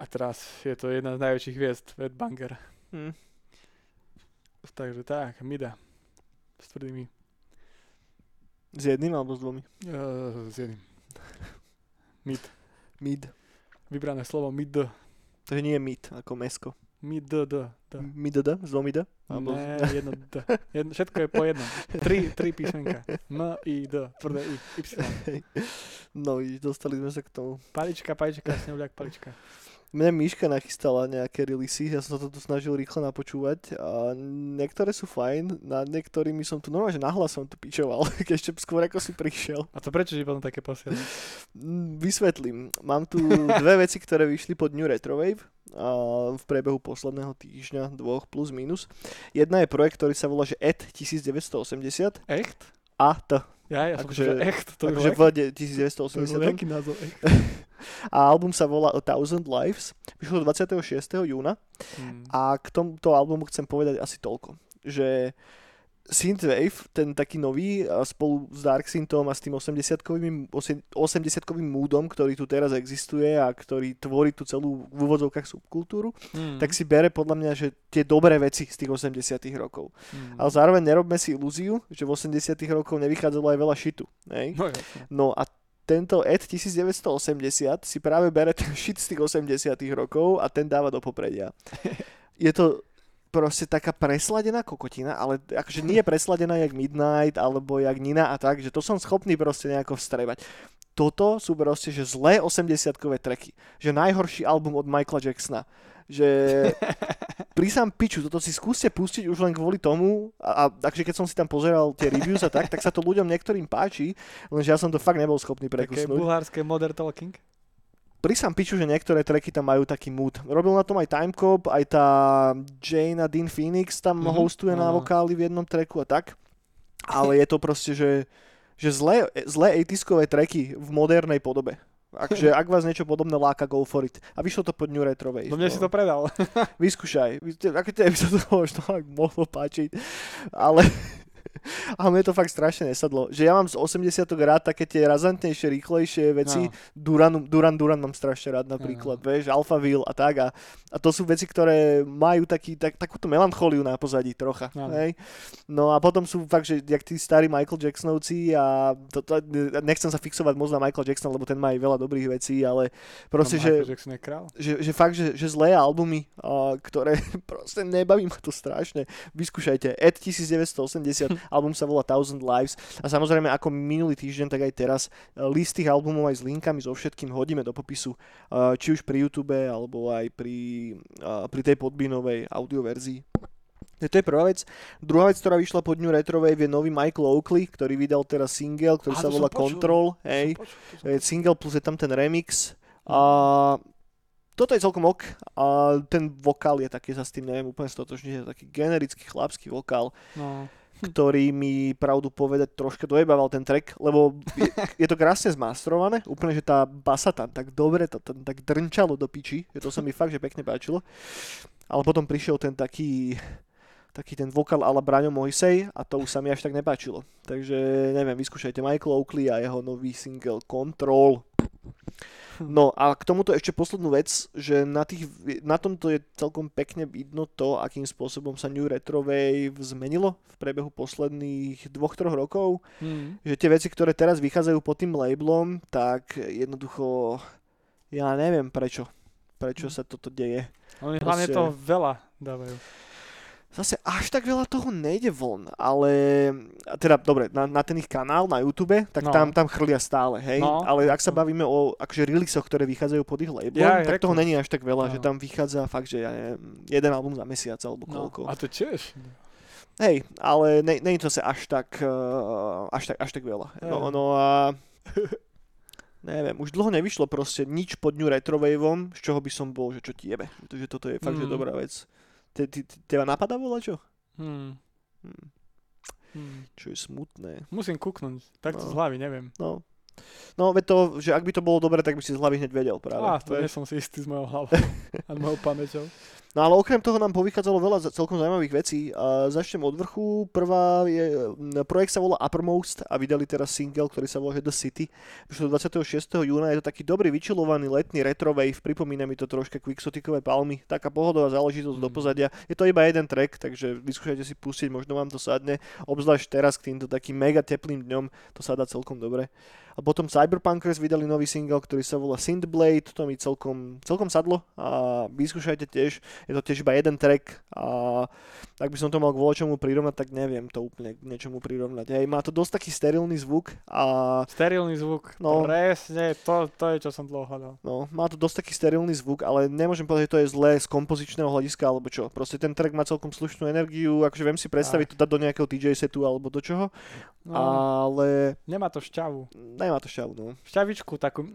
A teraz je to jedna z najväčších hviezd, Ed Banger. Hmm. Takže tak, Mida. S tvrdými. S jedným alebo s dvomi? Uh, s jedným. Mid. Mid. Vybrané slovo mid. Takže nie mid, ako mesko. Mi d, d, d. Mi d, d, z domi d? Alebo... Ne, jedno d. Jedno, všetko je po jednom. Tri, tri písmenka. M, I, D, tvrdé I, Y. No, dostali sme sa k tomu. Palička, palička, snehuľak, palička. Mne Miška nachystala nejaké releasy, ja som sa to tu snažil rýchlo napočúvať a niektoré sú fajn, na niektorými som tu normálne, že nahlas som tu pičoval, ešte skôr ako si prišiel. A to prečo si potom také posielaš? Mm, Vysvetlím. Mám tu dve veci, ktoré vyšli pod New Retrowave a v priebehu posledného týždňa, dvoch plus minus. Jedna je projekt, ktorý sa volá, že ET 1980 Echt? a T. Ja, ja som Akože- že echt, to Akože v de- to je 1980. názov. Echt. A album sa volá A Thousand Lives. Vyšlo 26. júna. Hmm. A k tomuto albumu chcem povedať asi toľko, že Synthwave, ten taký nový, spolu s Dark Synthm a s tým 80-kovým, 80-kovým múdom, ktorý tu teraz existuje a ktorý tvorí tú celú v úvodzovkách subkultúru, Hmm. tak si bere podľa mňa, že tie dobré veci z tých 80 rokov. Hmm. Ale zároveň nerobme si ilúziu, že v 80 rokov nevychádzalo aj veľa šitu. Hej? No. No a tento Ed 1980 si práve bere ten shit z tých 80 rokov a ten dáva do popredia. Je to proste taká presladená kokotina, ale akože nie je presladená jak Midnight alebo jak Nina a tak, že to som schopný proste nejako vstrebať. Toto sú proste, že zlé 80-kové treky. Že najhorší album od Michaela Jacksona. Že pri sám piču, toto si skúste pustiť už len kvôli tomu, a, a takže keď som si tam pozeral tie reviews a tak, tak sa to ľuďom niektorým páči, lenže ja som to fakt nebol schopný Také prekusnúť. bulhárske modern talking. Pri sám piču, že niektoré tracky tam majú taký mood. Robil na tom aj Timecop, aj tá Jane a Dean Phoenix tam Mhm, hostuje na áno. vokály v jednom tracku a tak. Ale je to proste, že, že zlé, zlé 80 tracky v modernej podobe. Akže, ak vás niečo podobné láka, go for it. A vyšlo to pod New Retro Wave. No mne si to predal. Vyskúšaj. Vy- Ako by sa to možno mohlo páčiť. Ale... A mne to fakt strašne nesadlo. Že ja mám z 80 rád také tie razantnejšie, rýchlejšie veci. No. Duran, Duran, Duran mám strašne rád napríklad, vieš, Alphaville a tak. A, a to sú veci, ktoré majú taký, tak, takúto melanchóliu na pozadí trocha. Áno. Hej? No a potom sú fakt, že jak tí starí Michael Jacksonovci a to, to, nechcem sa fixovať moc na Michael Jackson, lebo ten má aj veľa dobrých vecí, ale proste, že, Michael Jackson je král. že, že fakt, že, že zlé albumy, a, ktoré proste nebaví ma to strašne. Vyskúšajte. Ed 1980, album sa volá Thousand Lives a samozrejme ako minulý týždeň, tak aj teraz e, list tých albumov aj s linkami so všetkým hodíme do popisu, e, či už pri YouTube alebo aj pri, e, pri tej podbinovej audioverzii. To je prvá vec. Druhá vec, ktorá vyšla pod New Retro Wave, je nový Michael Oakley, ktorý vydal teraz single, ktorý Á, sa volá. Control. Hej. Single plus je tam ten remix. A Mhm. toto je celkom ok. A ten vokál je taký, sa s tým neviem úplne stotožniť, je taký generický chlapský vokál, No. ktorý mi pravdu povedať troška dojebával ten track, lebo je, je to krásne zmastrované, úplne, že tá basa tam tak dobre, to tam tak drnčalo do piči, že to sa mi fakt, že pekne páčilo. Ale potom prišiel ten taký taký ten vokál ala Braňo Mojsej a to už sa mi až tak nepáčilo. Takže neviem, vyskúšajte Michael Oakley a jeho nový single Control. No a k tomuto ešte poslednú vec, že na, tých, na tomto je celkom pekne vidno to, akým spôsobom sa New Retro Wave zmenilo v priebehu posledných dvoch, troch rokov. Hmm. Že tie veci, ktoré teraz vychádzajú pod tým labelom, tak jednoducho ja neviem prečo. Prečo sa toto deje. Oni hlavne Proste- toho veľa dávajú. Zase až tak veľa toho nejde von, ale teda dobre, na, na ten ich kanál na YouTube, tak No. tam, tam chrlia stále, hej, No. ale ak sa bavíme o akože releaseoch, ktoré vychádzajú pod ich labelom, Ja, tak toho není až tak veľa, No. že tam vychádza fakt, že ja neviem, jeden album za mesiac alebo No. koľko. A to tiež. Hej, ale ne, není to sa až tak, uh, až tak, až tak veľa. No, Hej. no a neviem, už dlho nevyšlo proste nič pod New Retrowaveom, z čoho by som bol, že čo ti jebe, že toto je fakt, že Mm. dobrá vec. Te, te, te, teba napadá volať čo? Hmm. Hm, Hmm. čo je smutné. Musím kúknúť. Takto No. z hlavy, neviem. No. No, veď to, že ak by to bolo dobre, tak by si z hlavy hneď vedel práve. Á, to nie som si istý s mojou hlavou a mojou pamäťou. No ale okrem toho nám povychádzalo veľa celkom zaujímavých vecí. A začnem od vrchu. Prvá je, projekt sa volá Uppermost a vydali teraz single, ktorý sa volá The City. Vyšlo 26. júna, je to taký dobrý vyčilovaný letný retrowave, pripomína mi to troška Quixotikové palmy, taká pohodová záležitosť do Mm. pozadia. Je to iba jeden track, takže vyskúšajte si pustiť, možno vám to sadne, obzvlášť teraz k týmto takým mega teplým dňom, to sa dá celkom dobre. A potom Cyberpunkers vydali nový single, ktorý sa volá Synthblade, to mi celkom, celkom sadlo a vyskúšajte tiež, je to tiež iba jeden track a ak by som to mal k čomu prirovnať, tak neviem to úplne k niečomu prirovnať. Hej, má to dosť taký sterilný zvuk a... Sterilný zvuk, no, presne, to, to je čo som dlho hľadal. No, má to dosť taký sterilný zvuk, ale nemôžem povedať, že to je zlé z kompozičného hľadiska alebo čo. Proste ten track má celkom slušnú energiu, akože viem si predstaviť to dať do nejakého DJ setu alebo do čoho, no, ale... Nemá to šťavu. Nemá to šťavu, no. Šťavičku takú...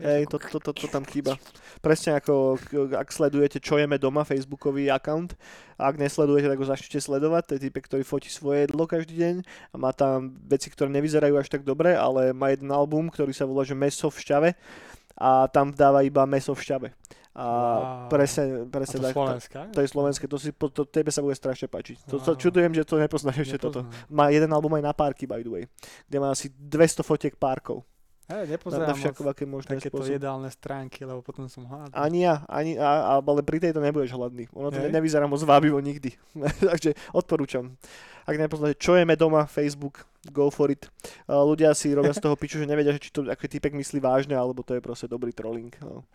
Hej, to, to, to, to tam chýba. Presne ako ak sledujete Čo jeme doma, Facebookový account, a ak nesledujete, tak ho začnite sledovať. To je typek, ktorý fotí svoje jedlo každý deň a má tam veci, ktoré nevyzerajú až tak dobre, ale má jeden album, ktorý sa volá že Meso v šťave a tam dáva iba meso v šťave. A wow. presne, presne a to tak. Slovenska? To, to je slovenské, to, si, to tebe sa bude strašne páčiť. To, to, čudujem, že to nepoznáš ešte toto. Má jeden album aj na párky, by the way, kde má asi 200 fotiek párkov. Hej, nepozerám na, na aké možné takéto spôsob. jedálne stránky, lebo potom som hladný. Ani ja, ani, a, ale pri tejto nebudeš hladný. Ono to Hej. nevyzerá moc vábivo nikdy. Takže odporúčam. Ak nepoznáte, čo jeme doma, Facebook, go for it. Ľudia si robia z toho piču, že nevedia, či to aký typek myslí vážne, alebo to je proste dobrý trolling. No.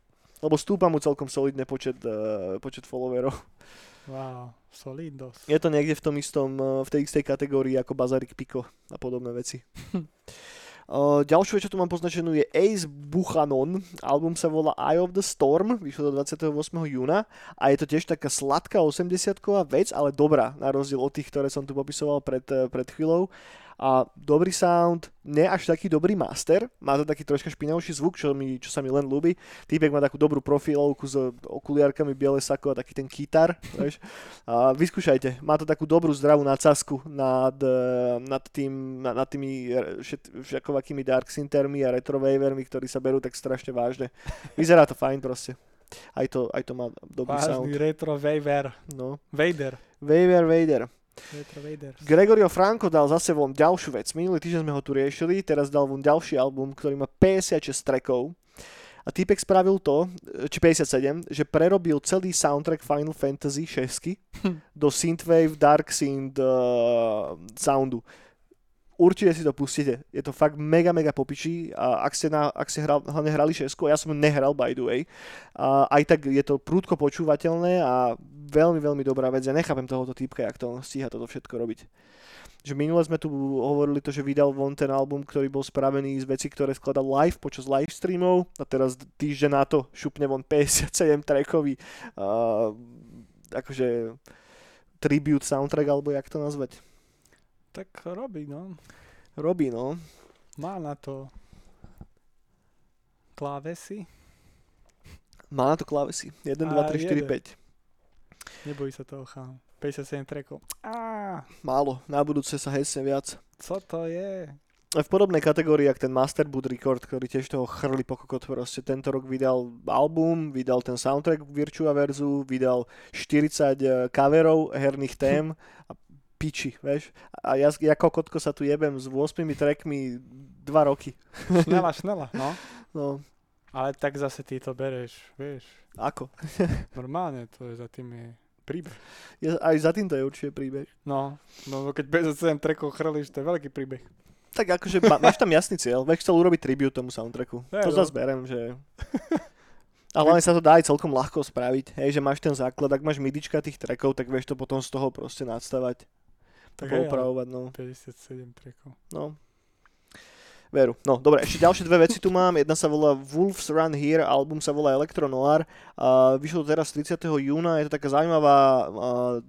Lebo stúpa mu celkom solidne počet, uh, počet followerov. Wow, solidos. Je to niekde v tom istom, v tej istej kategórii ako Bazarik Pico a podobné veci. Uh, ďalšiu vec, čo tu mám poznačenú, je Ace Buchanon. Album sa volá Eye of the Storm, vyšlo do 28. júna a je to tiež taká sladká 80-ková vec, ale dobrá, na rozdiel od tých, ktoré som tu popisoval pred, eh, pred chvíľou a dobrý sound, ne až taký dobrý master, má to taký troška špinavší zvuk, čo, mi, čo sa mi len ľúbi. Týpek má takú dobrú profilovku s okuliarkami, biele sako a taký ten kytar. A vyskúšajte, má to takú dobrú zdravú nadsazku nad, nad, tým, nad, nad tými všakovakými dark syntermi a retrowavermi, ktorí sa berú tak strašne vážne. Vyzerá to fajn proste. Aj to, aj to má dobrý Vážny sound. retro waver. No. Vader. Vader, Gregorio Franco dal zase von ďalšiu vec. Minulý týždeň sme ho tu riešili, teraz dal von ďalší album, ktorý má 56 trackov. A týpek spravil to, či 57, že prerobil celý soundtrack Final Fantasy 6 do synthwave, dark synth uh, soundu určite si to pustíte. Je to fakt mega, mega popičí a ak ste, na, ak ste hral, hlavne hrali šesku, ja som nehral by the way, a aj tak je to prúdko počúvateľné a veľmi, veľmi dobrá vec. Ja nechápem tohoto týpka, jak to stíha toto všetko robiť. Že minule sme tu hovorili to, že vydal von ten album, ktorý bol spravený z veci, ktoré skladal live počas live streamov a teraz týždeň na to šupne von 57 trackový uh, akože tribute soundtrack, alebo jak to nazvať. Tak robí, no. Robí, no. Má na to klávesy. Má na to klávesy. 1, 2, 3, 4, 5. Nebojí sa toho chám. 57 trackov. Á. Málo. Na budúce sa hecne viac. Co to je? v podobnej kategórii, jak ten Master Boot Record, ktorý tiež toho chrli pokokot proste. Tento rok vydal album, vydal ten soundtrack Virtua Verzu, vydal 40 eh, coverov herných tém a piči, vieš. A ja, ja kokotko sa tu jebem s 8 trackmi 2 roky. Šnela, šnela, no. No. Ale tak zase ty to bereš, vieš. Ako? Normálne, to je za tým je príbeh. Ja, aj za týmto je určite príbeh. No, no keď bez 7 trackov chrliš, to je veľký príbeh. Tak akože má, máš tam jasný cieľ, vieš chcel urobiť tribute tomu soundtracku. Je, to no. zase berem, že... A hlavne sa to dá aj celkom ľahko spraviť, hej, že máš ten základ, ak máš midička tých trackov, tak vieš to potom z toho proste nadstavať. Tak upravovať, no. 57 trackov. No. Veru. No, dobre, ešte ďalšie dve veci tu mám. Jedna sa volá Wolves Run Here, album sa volá Electro Noir. Uh, vyšlo teraz 30. júna, je to taká zaujímavá uh,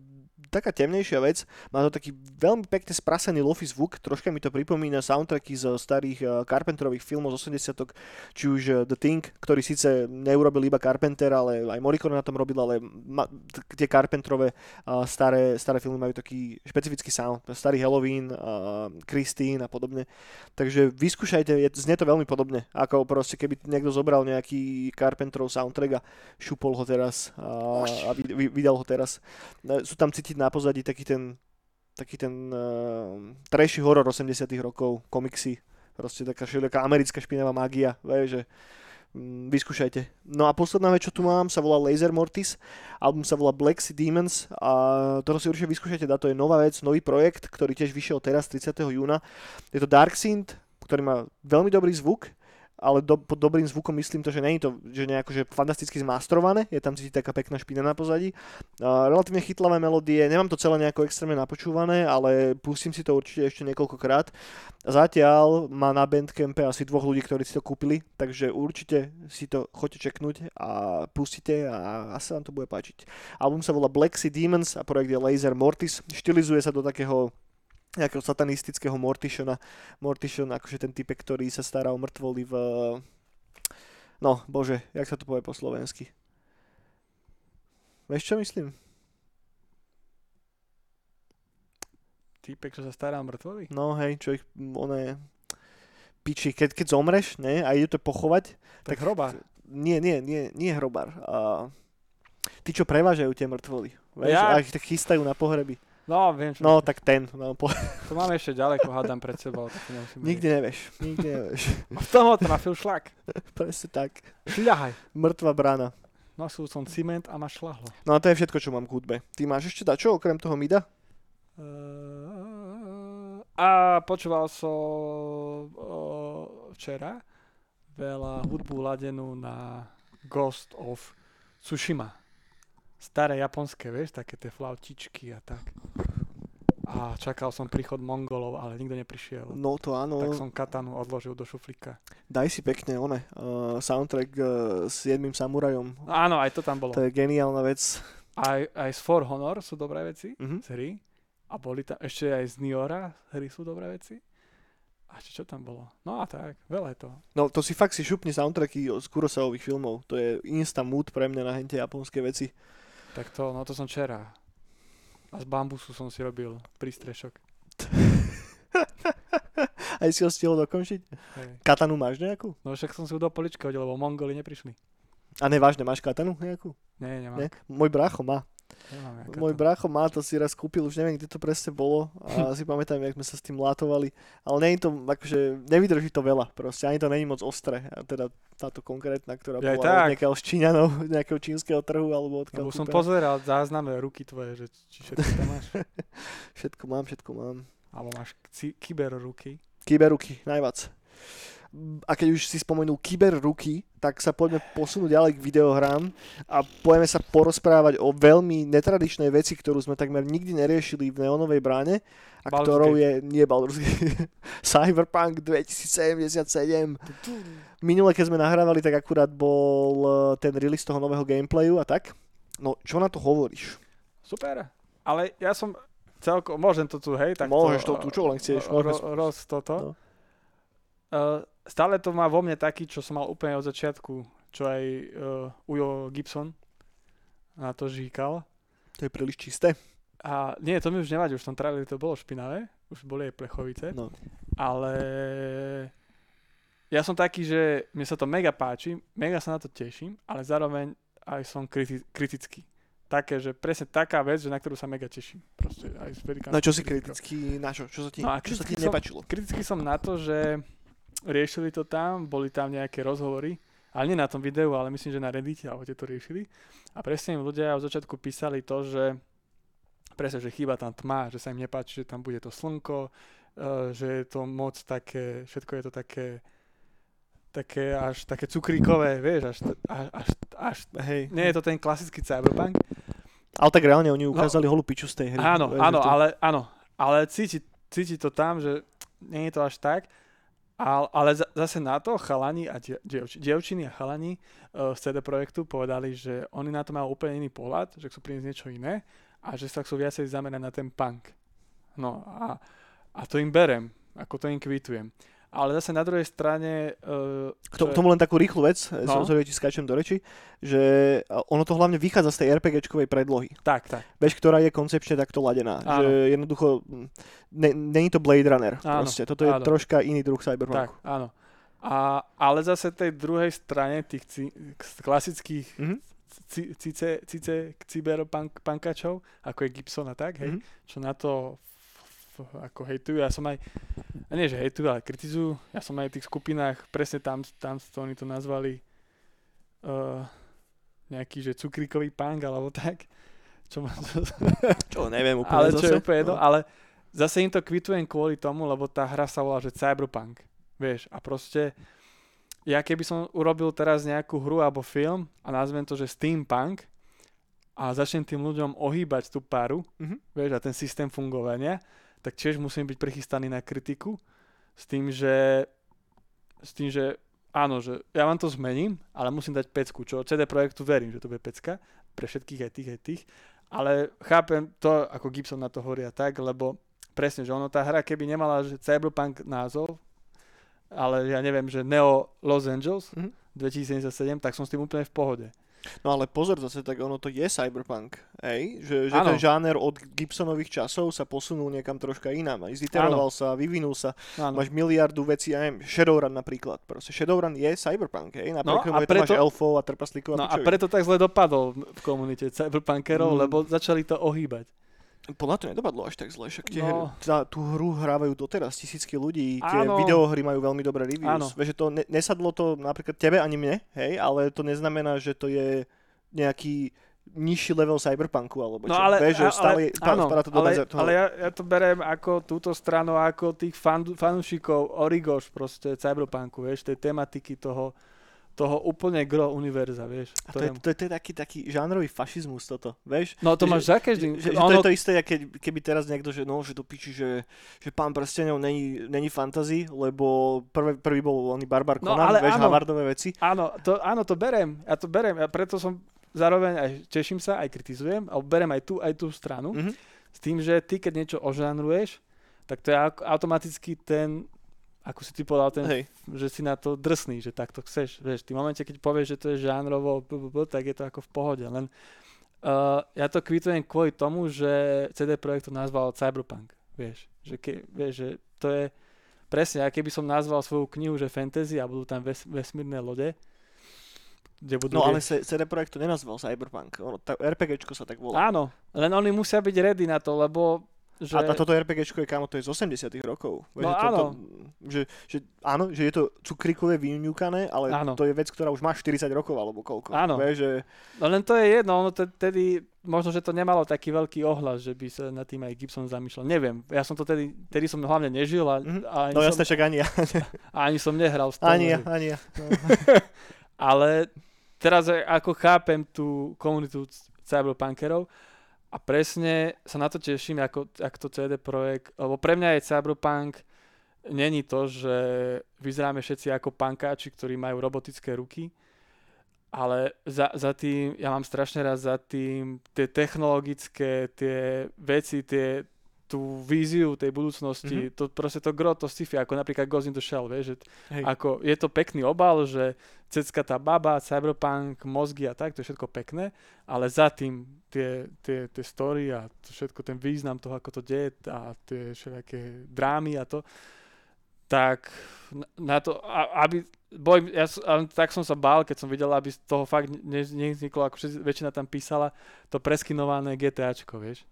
taká temnejšia vec. Má to taký veľmi pekne sprasený lofi zvuk, troška mi to pripomína soundtracky z starých uh, Carpenterových filmov z 80 či už uh, The Thing, ktorý síce neurobil iba Carpenter, ale aj Morricone na tom robil, ale ma, tie Carpenterové uh, staré, staré filmy majú taký špecifický sound. Starý Halloween, uh, Christine a podobne. Takže vyskúšajte, je, znie to veľmi podobne, ako proste keby niekto zobral nejaký Carpenterov soundtrack a šupol ho teraz uh, a vydal ho teraz. Sú tam cítiť na na pozadí taký ten, taký ten uh, trashy horor 80 rokov, komiksy, proste taká všelijaká americká špinavá magia, vie, že um, vyskúšajte. No a posledná vec, čo tu mám, sa volá Laser Mortis, album sa volá Black Sea Demons a toto si určite vyskúšajte, to je nová vec, nový projekt, ktorý tiež vyšiel teraz 30. júna. Je to Dark Synth, ktorý má veľmi dobrý zvuk, ale do, pod dobrým zvukom myslím to, že je to že nejako, že fantasticky zmastrované, je tam cítiť taká pekná špina na pozadí. Relatívne chytlavé melódie, nemám to celé nejako extrémne napočúvané, ale pustím si to určite ešte niekoľkokrát. Zatiaľ má na Bandcampe asi dvoch ľudí, ktorí si to kúpili, takže určite si to choďte čeknúť a pustite a asi vám to bude páčiť. Album sa volá Black Sea Demons a projekt je Laser Mortis. Štilizuje sa do takého nejakého satanistického Mortishona. Mortishon, akože ten typek, ktorý sa stará o mŕtvoly v... No, bože, jak sa to povie po slovensky? Vieš, čo myslím? Týpek, čo sa stará o mŕtvoly? No hej, čo ich, one piči, keď, keď zomreš, ne, a idú to pochovať, Tak hrobár. nie, nie, nie, nie hrobár. A, tí, čo prevážajú tie mŕtvoly. Vieš, Ja- a ich tak chystajú na pohreby. No, viem, čo No, tak ten. No, po... To máme ešte ďaleko, hádam pred sebou. Tak Nikdy nevieš. Nikdy nevieš. V tom ho trafil šlak. Presne tak. Šľahaj. Mŕtva brána. Nosil som cement a ma šľahlo. No a to je všetko, čo mám k hudbe. Ty máš ešte dačo okrem toho mida? Uh, a počúval som uh, včera veľa hudbu ladenú na Ghost of Tsushima. Staré japonské, vieš, také tie flautičky a tak. A čakal som príchod Mongolov, ale nikto neprišiel. No to áno. Tak som katanu odložil do šuflíka. Daj si pekne, one. Uh, soundtrack uh, s jedným samurajom. No áno, aj to tam bolo. To je geniálna vec. Aj, aj z For Honor sú dobré veci Mhm. z hry. A boli tam ešte aj z Niora hry sú dobré veci. A ešte čo tam bolo? No a tak, veľa je toho. No to si fakt si šupni soundtracky z Kurosawových filmov. To je insta mood pre mňa na hente japonské veci. Tak to, no to som včera. A z bambusu som si robil prístrešok. Aj si ho stihol dokončiť? Hej. Katanu máš nejakú? No však som si ju do poličky hodil, lebo Mongoli neprišli. A nevážne, máš katanu nejakú? Nie, nemám. Nie? Môj brácho má. Nemám Môj katanu. brácho má, to si raz kúpil, už neviem, kde to presne bolo. A si pamätám, jak sme sa s tým látovali. Ale je to, akože, nevydrží to veľa. Proste ani to není moc ostré. A teda táto konkrétna, ktorá Ja aj bola tak. od nejakého z Číňanov, nejakého čínskeho trhu, alebo od Lebo som pozeral zázname ruky tvoje, že či všetko tam máš. Všetko mám, všetko mám. Alebo máš ci- kyber ruky. Najviac. A keď už si spomenul kyberruky, tak sa poďme posunúť ďalej k videohrám a poďme sa porozprávať o veľmi netradičnej veci, ktorú sme takmer nikdy neriešili v Neonovej bráne a Baldur's ktorou je, nie Baldur's Cyberpunk 2077. Minule, keď sme nahrávali, tak akurát bol eh, ten release toho nového gameplayu a tak. No, čo na to hovoríš? Super. Ale ja som celko, môžem to tu, hej? Tak Môžeš to tu, čo len chceš, Ro, roz toto. No. Uh, stále to má vo mne taký, čo som mal úplne od začiatku, čo aj uh, Ujo Gibson na to žíkal. To je príliš čisté. A nie, to mi už nevadí, už v tom traileri to bolo špinavé, už boli aj plechovice, No. ale ja som taký, že mne sa to mega páči, mega sa na to teším, ale zároveň aj som kriti- kritický. Také, že presne taká vec, že na ktorú sa mega teším. Proste aj veľkou No čo si kritický, na čo? Čo sa ti, No a čo sa ti som- nepačilo? Kritický som na to, že riešili to tam, boli tam nejaké rozhovory, ale nie na tom videu, ale myslím, že na Reddite, alebo to riešili. A presne im ľudia od začiatku písali to, že presne, že chýba tam tma, že sa im nepáči, že tam bude to slnko, eh, že je to moc také, všetko je to také také až také cukríkové, vieš, až, až, až, až Hej. nie je to ten klasický cyberpunk, Ale tak reálne oni ukázali holú piču z tej hry. No. Áno, Vieš, áno, to- ale, áno, ale cíti, cíti to tam, že nie je to až tak. Ale, ale za- zase na to chalani a die, dievč, dievčiny a chalani uh, z CD Projektu povedali, že oni na to majú úplne iný pohľad, že chcú priniesť niečo iné a že sa chcú viacej zamerať na ten punk. No a, a to im berem, ako to im kvitujem. Ale zase na druhej strane... Uh, K to- k tomu len takú rýchlu vec, No. no. sorry, ti skáčem do reči, že ono to hlavne vychádza z tej RPGčkovej predlohy. Tak, tak. Bež, ktorá je koncepčne takto ladená. Áno. Že jednoducho, ne, není to Blade Runner. Áno, Proste. Toto je áno. troška iný druh Tak, cyberpunku. áno. A, ale zase tej druhej strane tých ci, klasických Mhm. ci- cice, cice cyberpunkačov, ako je Gibson a tak, hej, Mhm. čo na to f- f- ako hejtujú. Ja som aj, a nie že hejtujú, ale kritizujú. Ja som aj v tých skupinách, presne tam, tam to oni to nazvali uh, nejaký, že cukríkový punk, alebo tak. Čo ma, Čo neviem úplne ale zase. čo je úplne jedno, no. ale zase im to kvitujem kvôli tomu, lebo tá hra sa volá, že Cyberpunk. Vieš, a proste ja keby som urobil teraz nejakú hru alebo film a nazvem to, že steampunk a začnem tým ľuďom ohýbať tú paru, Mhm. vieš, a ten systém fungovania, tak tiež musím byť prichystaný na kritiku s tým, že s tým, že áno, že ja vám to zmením, ale musím dať pecku, čo CD Projektu verím, že to bude pecka pre všetkých aj tých, aj tých, ale chápem to, ako Gibson na to hovorí a tak, lebo presne, že ono tá hra, keby nemala že Cyberpunk názov, ale ja neviem, že Neo Los Angeles Mhm. 2077, tak som s tým úplne v pohode. No ale pozor zase, tak ono to je cyberpunk, hej? Že, že ten žáner od Gibsonových časov sa posunul niekam troška inám. Ziteroval sa, vyvinul sa, Áno. máš miliardu vecí, ja neviem, Shadowrun napríklad. Proste Shadowrun je cyberpunk, hej? Napriek No, a je to máš preto- elfov a trpaslíkov No a preto tak zle dopadol v komunite cyberpunkerov, Mm. lebo začali to ohýbať. Podľa to nedopadlo až tak zle, však tie No. no. tá, tú hru hrávajú doteraz tisícky ľudí, tie Áno. videohry majú veľmi dobré reviews. Áno. Vieš, že to ne, nesadlo to napríklad tebe ani mne, hej, ale to neznamená, že to je nejaký nižší level cyberpunku, alebo čo. No ale, Vieš, že ale, stále, stále áno, to do ale, toho. ale ja, ja to berem ako túto stranu, ako tých fan, fanúšikov Origoš proste cyberpunku, vieš, tej tematiky toho, toho úplne gro univerza, vieš. A to, je, to, je, to je taký, taký žánrový fašizmus toto, vieš? No to že- máš za každým. Že, že to ono, je to isté, keď, keby teraz niekto, že no, že do piči, že, že pán prstenov není, není fantasy, lebo prvý, prvý bol oný Barbar No, Conan, ale vieš, áno. Havardové veci. áno, to, áno, to berem. Ja to berem. Ja preto som zároveň aj teším sa, aj kritizujem, ale berem aj tú, aj tú stranu. Mhm. S tým, že ty keď niečo ožanruješ, tak to je automaticky ten, ako si ty povedal, ten Hej. že si na to drsný, že tak to chceš. Vieš, v momente, keď povieš, že to je žánrovo, b, b, b, tak je to ako v pohode. Len uh, ja to kvitujem kvôli tomu, že CD Projekt to nazval Cyberpunk. Vieš, že, ke, vieš, že to je presne, a keby som nazval svoju knihu, že fantasy a budú tam ves, vesmírne lode, kde budú... No ale CD Projekt to nenazval Cyberpunk, ono, tá, RPGčko sa tak volá. Áno, len oni musia byť ready na to, lebo že... A, a toto RPGčko je, kámo, to je z 80 rokov. No že áno. To, že, že, áno, že je to cukrikové vyňukané, ale Áno. to je vec, ktorá už má 40 rokov alebo koľko. Áno. Vieš, že, No len to je jedno, ono te- tedy, možno, že to nemalo taký veľký ohlas, že by sa nad tým aj Gibson zamýšľal. Neviem, ja som to tedy, tedy som hlavne nežil a, Mhm. a, no jasne, však ani ja. ani som nehral s tom. Ani ja, ani ja. Ale teraz ako chápem tú komunitu cyberpunkerov a presne sa na to teším, ako, ako to CD Projekt, lebo pre mňa je cyberpunk není to, že vyzeráme všetci ako pankáči, ktorí majú robotické ruky, ale za, za tým, ja mám strašne rád za tým tie technologické, tie veci, tie, tú víziu tej budúcnosti, mm-hmm. to proste to gro, to sci-fi, ako napríklad Ghost in the Shell, vieš, že Hej. ako je to pekný obal, že cecka tá baba, cyberpunk, mozgy a tak, to je všetko pekné, ale za tým tie, tie, tie story a to všetko, ten význam toho, ako to deje a tie všetké drámy a to, tak na- to, aby, boj, ja, tak som sa bál, keď som videl, aby z toho fakt ne, nevzniklo, ako väčšina tam písala, to preskinované GTAčko, vieš.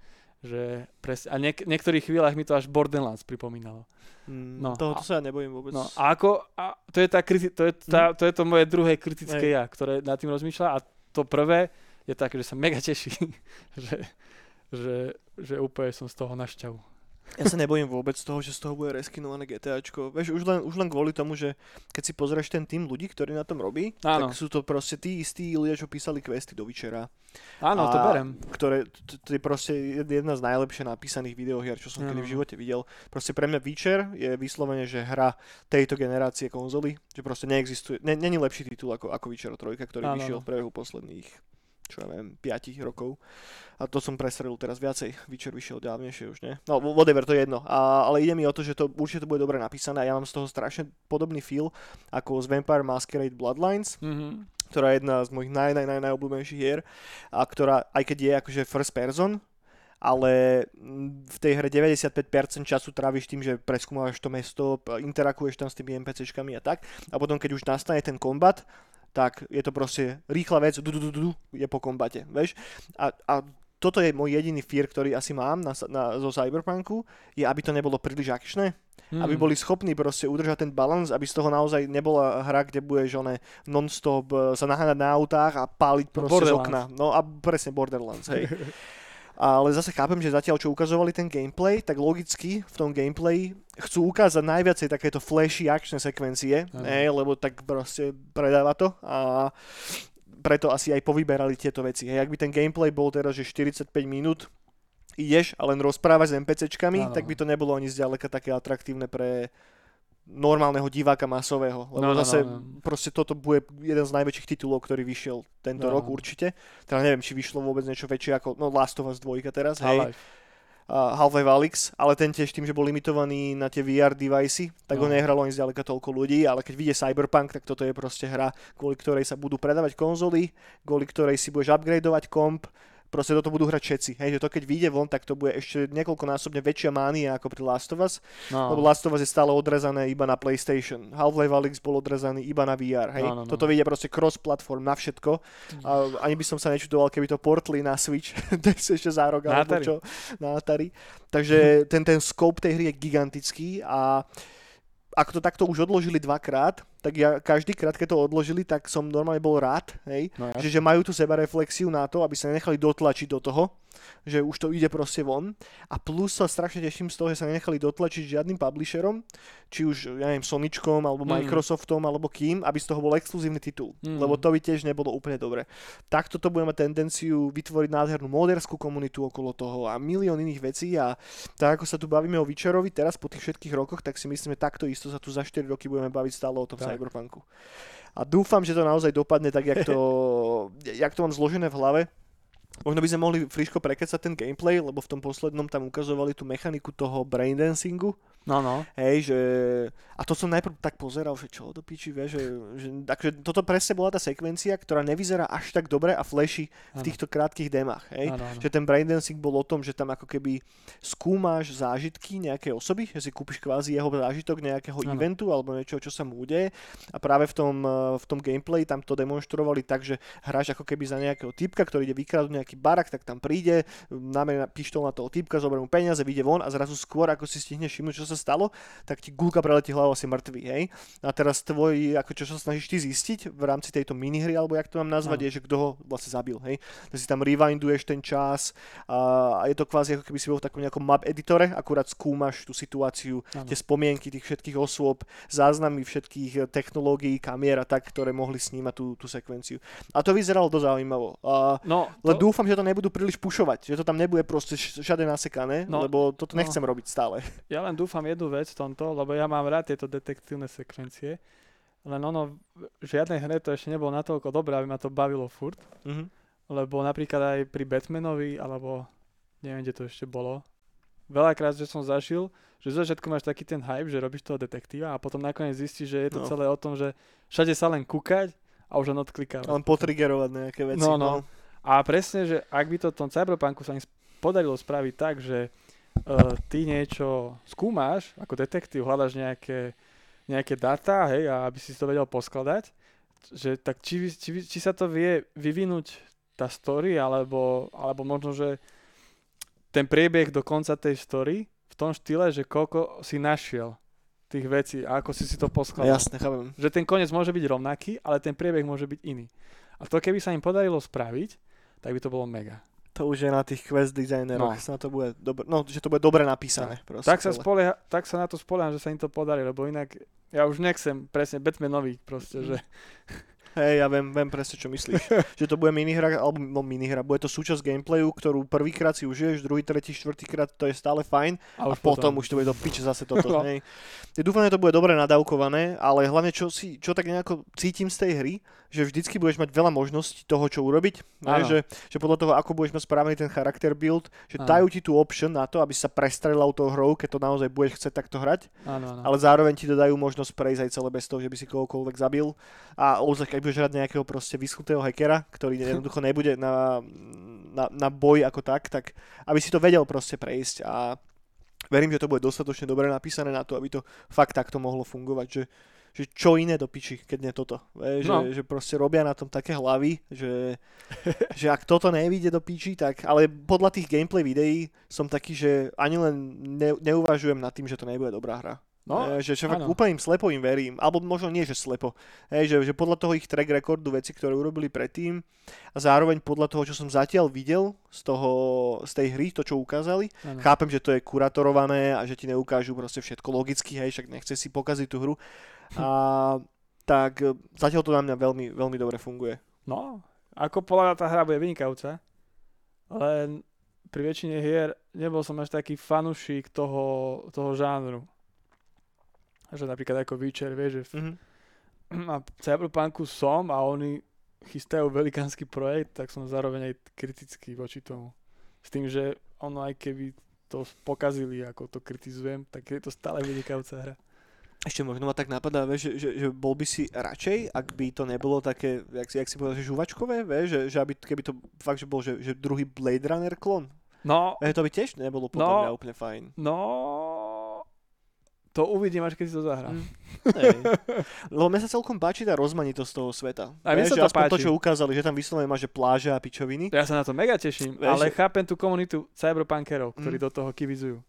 Že pres, a niek- niektorých chvíľach mi to až Borderlands pripomínalo. Mm, No, Tohoto a- sa ja nebojím vôbec. No a ako, a to je, tá kriti- to, je tá, to je to moje druhé kritické Hej. ja, ktoré nad tým rozmýšľa a to prvé je také, že sa mega teší, že, že, že úplne som z toho našťavu. Ja sa nebojím vôbec toho, že z toho bude reskinované GTAčko. Vieš, už len, už len kvôli tomu, že keď si pozrieš ten tým ľudí, ktorý na tom robí, Áno. tak sú to proste tí istí ľudia, čo písali questy do Vyčera. Áno, to berem. Ktoré, to, je proste jedna z najlepšie napísaných videohier, čo som kedy v živote videl. Proste pre mňa Witcher je vyslovene, že hra tejto generácie konzoly, že proste neexistuje, ne, není lepší titul ako, ako Witcher 3, ktorý vyšiel áno. v priebehu posledných čo ja neviem, 5 rokov. A to som prestrelil teraz viacej. Witcher vyšiel dávnejšie už, nie? No, whatever, to je jedno. A, ale ide mi o to, že to určite to bude dobre napísané a ja mám z toho strašne podobný feel ako z Vampire Masquerade Bloodlines, Mhm. ktorá je jedna z mojich naj, naj, naj, najobľúbenejších hier a ktorá, aj keď je akože first person, ale v tej hre 95% času tráviš tým, že preskúmaš to mesto, interakuješ tam s tými NPCčkami a tak. A potom, keď už nastane ten kombat, tak je to proste rýchla vec, du, du, du, du, je po kombate, vieš. A, a toto je môj jediný fear, ktorý asi mám na, na, zo Cyberpunku, je, aby to nebolo príliš akčné, Mhm. aby boli schopní proste udržať ten balans, aby z toho naozaj nebola hra, kde budeš one non-stop e, sa naháňať na autách a páliť proste z okna. No a presne Borderlands, hej. Ale zase chápem, že zatiaľ čo ukazovali ten gameplay, tak logicky v tom gameplay chcú ukázať najviacej takéto flashy akčné sekvencie, ne, lebo tak proste predáva to a preto asi aj povyberali tieto veci. Hej, ak by ten gameplay bol teraz, že 45 minút ideš a len rozprávaš s NPCčkami, Áno. tak by to nebolo ani zďaleka také atraktívne pre normálneho diváka masového. Lebo No, no, zase no, no. proste toto bude jeden z najväčších titulov, ktorý vyšiel tento No. rok určite. Teda neviem, či vyšlo vôbec niečo väčšie ako no, Last of Us 2 teraz, hej. Half-Life. Uh, Half-Life Alyx, ale ten tiež tým, že bol limitovaný na tie VR devicey, tak ho No. nehralo ani zďaleka toľko ľudí, ale keď vyjde Cyberpunk, tak toto je proste hra, kvôli ktorej sa budú predávať konzoly, kvôli ktorej si budeš upgradeovať komp, proste toto budú hrať všetci. Hej, že to keď vyjde von, tak to bude ešte niekoľkonásobne väčšia mánia ako pri Last of Us, No. lebo Last of Us je stále odrezané iba na PlayStation. Half-Life Alyx bol odrezaný iba na VR, hej. No, no, no. Toto vyjde proste cross-platform na všetko. A ani by som sa nečudoval, keby to portli na Switch, to je ešte za rok, Na alebo Atari. čo, na Atari. Takže ten, ten scope tej hry je gigantický a ak to takto už odložili dvakrát, tak ja každý krát, keď to odložili, tak som normálne bol rád, hej. No, jasne. Že, že majú tú sebareflexiu na to, aby sa nenechali dotlačiť do toho, že už to ide proste von. A plus sa strašne teším z toho, že sa nenechali dotlačiť žiadnym publisherom, či už, ja neviem, Soničkom, alebo Mm. Microsoftom, alebo kým, aby z toho bol exkluzívny titul. Mm. Lebo to by tiež nebolo úplne dobre. Takto to bude mať tendenciu vytvoriť nádhernú moderskú komunitu okolo toho a milión iných vecí a tak ako sa tu bavíme o Witcherovi teraz po tých všetkých rokoch, tak si myslíme takto isto sa tu za 4 roky budeme baviť stále o tom Tak. Cyberpunku. A dúfam, že to naozaj dopadne tak, jak to, jak to mám zložené v hlave. Možno by sme mohli friško prekecať ten gameplay, lebo v tom poslednom tam ukazovali tú mechaniku toho braindancingu. No, no. Hej, že... A to som najprv tak pozeral, že čo do piči, vieš, že, že... Takže toto presne bola tá sekvencia, ktorá nevyzerá až tak dobre a flashy v týchto krátkých demách, hej. Áno, áno. Že ten braindancing bol o tom, že tam ako keby skúmaš zážitky nejakej osoby, že si kúpiš kvázi jeho zážitok nejakého Áno. eventu alebo niečo, čo sa mu udeje. A práve v tom, eh, v tom gameplay tam to demonstrovali tak, že hráš ako keby za nejakého typka, ktorý ide vykradnúť nejaký barak, tak tam príde, náme pištol na toho typka, zoberie mu peniaze, vyjde von a zrazu skôr, ako si stihneš všimnúť, čo sa stalo, tak ti gulka preletí hlavou asi mŕtvý, hej. A teraz tvoj, ako čo sa snažíš ty zistiť v rámci tejto minihry, alebo jak to mám nazvať, Áno. je, že kto ho vlastne zabil, hej. Tak si tam rewinduješ ten čas a, a je to kvázi ako keby si bol v takom nejakom map editore, akurát skúmaš tú situáciu, Áno. tie spomienky tých všetkých osôb, záznamy všetkých eh, technológií, kamier a tak, ktoré mohli snímať tú, tú sekvenciu. A to vyzeralo dosť zaujímavo. A, No, to, dúfam, že to nebudú príliš pušovať, že to tam nebude proste všade nasekané, No, lebo toto no. nechcem robiť stále. ja len dúfam jednu vec v tomto, lebo ja mám rád tieto detektívne sekvencie. Len ono, v žiadnej hre to ešte nebolo natoľko dobré, aby ma to bavilo furt. Mhm. Lebo napríklad aj pri Batmanovi, alebo neviem, kde to ešte bolo, veľakrát, že som zažil, že zo začiatku máš taký ten hype, že robíš toho detektíva a potom nakoniec zistíš, že je to No. celé o tom, že všade sa len kúkať a už len odklikávať. Len potriggerovať nejaké veci. No, no. A presne, že ak by to v tom Cyberpunku sa im podarilo spraviť tak, že uh, ty niečo skúmaš, ako detektív, hľadaš nejaké, nejaké dáta, hej, a aby si to vedel poskladať, že tak či, či, či sa to vie vyvinúť tá story, alebo, alebo možno, že ten priebeh do konca tej story v tom štýle, že koľko si našiel tých vecí a ako si si to poskladal. Jasne, chápem. Že ten koniec môže byť rovnaký, ale ten priebeh môže byť iný. A to keby sa im podarilo spraviť, tak by to bolo mega. To už je na tých quest designeroch, No. sa to bude dobre, no, že to bude dobre napísané. Proste, Tak sa, spolieha, tak sa na to spolieham, že sa im to podarí, lebo inak ja už nechcem presne Batmanový proste, Mhm. že Hej, ja viem, viem presne, čo myslíš. že to bude minihra, alebo no, minihra, bude to súčasť gameplayu, ktorú prvýkrát si užiješ, druhý, tretí, štvrtýkrát to je stále fajn a, a už potom, už to bude do piče zase toto. No. hej. Ja dúfam, že to bude dobre nadávkované, ale hlavne čo, si, čo tak nejako cítim z tej hry, že vždycky budeš mať veľa možností toho, čo urobiť. Ne? Že, že podľa toho, ako budeš mať správny ten charakter build, že Áno. dajú ti tú option na to, aby sa prestrelal tou hrou, keď to naozaj budeš chcieť takto hrať, áno, áno. ale zároveň ti dodajú možnosť prejsť aj celé bez toho, že by si kohokoľvek zabil. A ozaj, keď budeš hrať nejakého proste vyschutého hackera, ktorý jednoducho nebude na, na, na boj ako tak, tak aby si to vedel proste prejsť a verím, že to bude dostatočne dobre napísané na to, aby to fakt takto mohlo fungovať, že, že čo iné do piči, keď nie toto. Že, No. že proste robia na tom také hlavy, že, že ak toto nevíde do piči, tak, ale podľa tých gameplay videí som taký, že ani len ne, neuvažujem nad tým, že to nebude dobrá hra. No, E, že, fakt áno. úplne im slepo im verím, alebo možno nie, že slepo. Hej, že, že podľa toho ich track recordu veci, ktoré urobili predtým a zároveň podľa toho, čo som zatiaľ videl z, toho, z tej hry, to čo ukázali, áno. chápem, že to je kuratorované a že ti neukážu proste všetko logicky, hej, však nechce si pokaziť tú hru. A tak e, zatiaľ to na mňa veľmi, veľmi dobre funguje. No, ako podľa mňa tá hra bude vynikajúca, len pri väčšine hier nebol som až taký fanúšik toho, toho žánru. Že napríklad ako Witcher, vieš, že v, Mhm. a Cyberpunku som a oni chystajú velikánsky projekt, tak som zároveň aj kritický voči tomu. S tým, že ono aj keby to pokazili, ako to kritizujem, tak je to stále vynikajúca hra. Ešte možno ma tak napadá, vieš, že, že, že bol by si radšej, ak by to nebolo také, jak, si- jak si povedal, že žuvačkové, vieš, že, že aby, keby to fakt, že bol, že, že druhý Blade Runner klon. No, E, to by tiež nebolo podľa No. mňa úplne fajn. no, to uvidím, až keď si to zahrám. Mm. Hej. Lebo mne sa celkom páči tá rozmanitosť toho sveta. A mne sa to aspoň to, páči. čo ukázali, že tam vyslovene má, že pláže a pičoviny. Ja sa na to mega teším, Vieš, ale že- chápem tú komunitu cyberpunkerov, ktorí Mm. do toho kivizujú.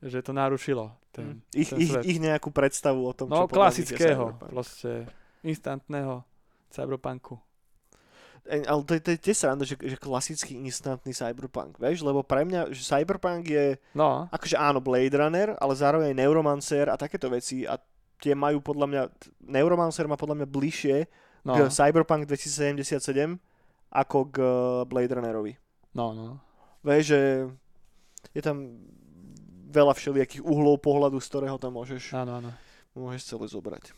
Že to narušilo ten, Mm. ich, ten ich, svet. ich nejakú predstavu o tom, čo no nich je klasického, proste instantného cyberpunku. Ale to, je- to je tiež sranda, že, že klasický instantný cyberpunk, vieš, lebo pre mňa, že cyberpunk je, No, akože áno, Blade Runner, ale zároveň aj Neuromancer a takéto veci a tie majú podľa mňa, Neuromancer má podľa mňa bližšie no, k Cyberpunk 2077 ako k Blade Runnerovi. no, no. Vieš, že je tam veľa všelijakých uhlov pohľadu, z ktorého tam môžeš, Áno, áno. môžeš celé zobrať.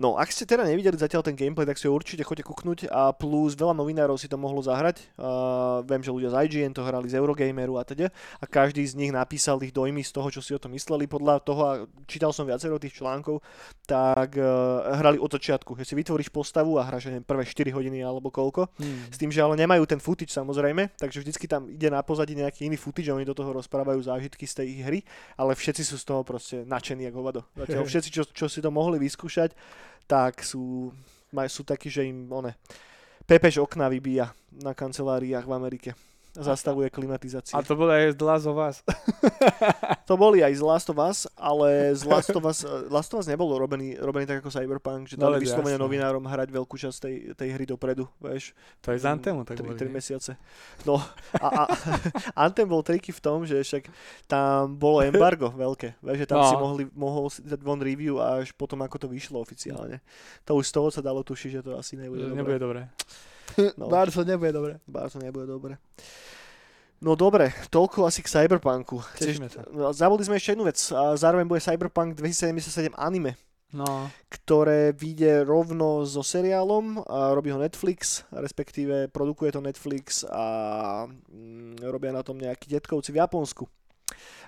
No, ak ste teda nevideli zatiaľ ten gameplay, tak si ho určite choďte kuknúť a plus veľa novinárov si to mohlo zahrať. Uh, viem, že ľudia z IGN to hrali z Eurogameru a teda a každý z nich napísal ich dojmy z toho, čo si o tom mysleli. Podľa toho, a čítal som viacero tých článkov, tak uh, hrali od začiatku, že si vytvoríš postavu a hráš neviem, prvé 4 hodiny alebo koľko. Hmm. S tým, že ale nemajú ten footage samozrejme, takže vždycky tam ide na pozadí nejaký iný footage oni do toho rozprávajú zážitky z tej hry, ale všetci sú z toho proste nadšení ako hovado. Zatiaľ všetci, čo, čo si to mohli vyskúšať, tak sú, maj, sú takí, že im one, pepež okna vybíja na kanceláriách v Amerike. Zastavuje klimatizáciu. A to bolo aj z Last of Us. To boli aj z Last of Us, ale z Last of Us, eh, Last of Us nebol robený, robený tak ako Cyberpunk, že No dali veď vyslovene novinárom hrať veľkú časť tej, tej hry dopredu, vieš. To je z Antemu, tak 3, boli. 3 nie? mesiace. No a, a Anthem bol triky v tom, že však tam bolo embargo veľké. Vieš, že tam No. si mohli, mohol si dať von review až potom, ako to vyšlo oficiálne. To už z toho sa dalo tušiť, že to asi nebude Že dobré. Nebude dobre. No. Barso nebude dobre. Bár to nebude dobre. No dobre, toľko asi k Cyberpunku. Sa. No, zabudli sme ešte jednu vec. A zároveň bude Cyberpunk 2077 anime, No, ktoré vyjde rovno so seriálom. A robí ho Netflix, respektíve produkuje to Netflix a mm, robia na tom nejakí detkovci v Japonsku.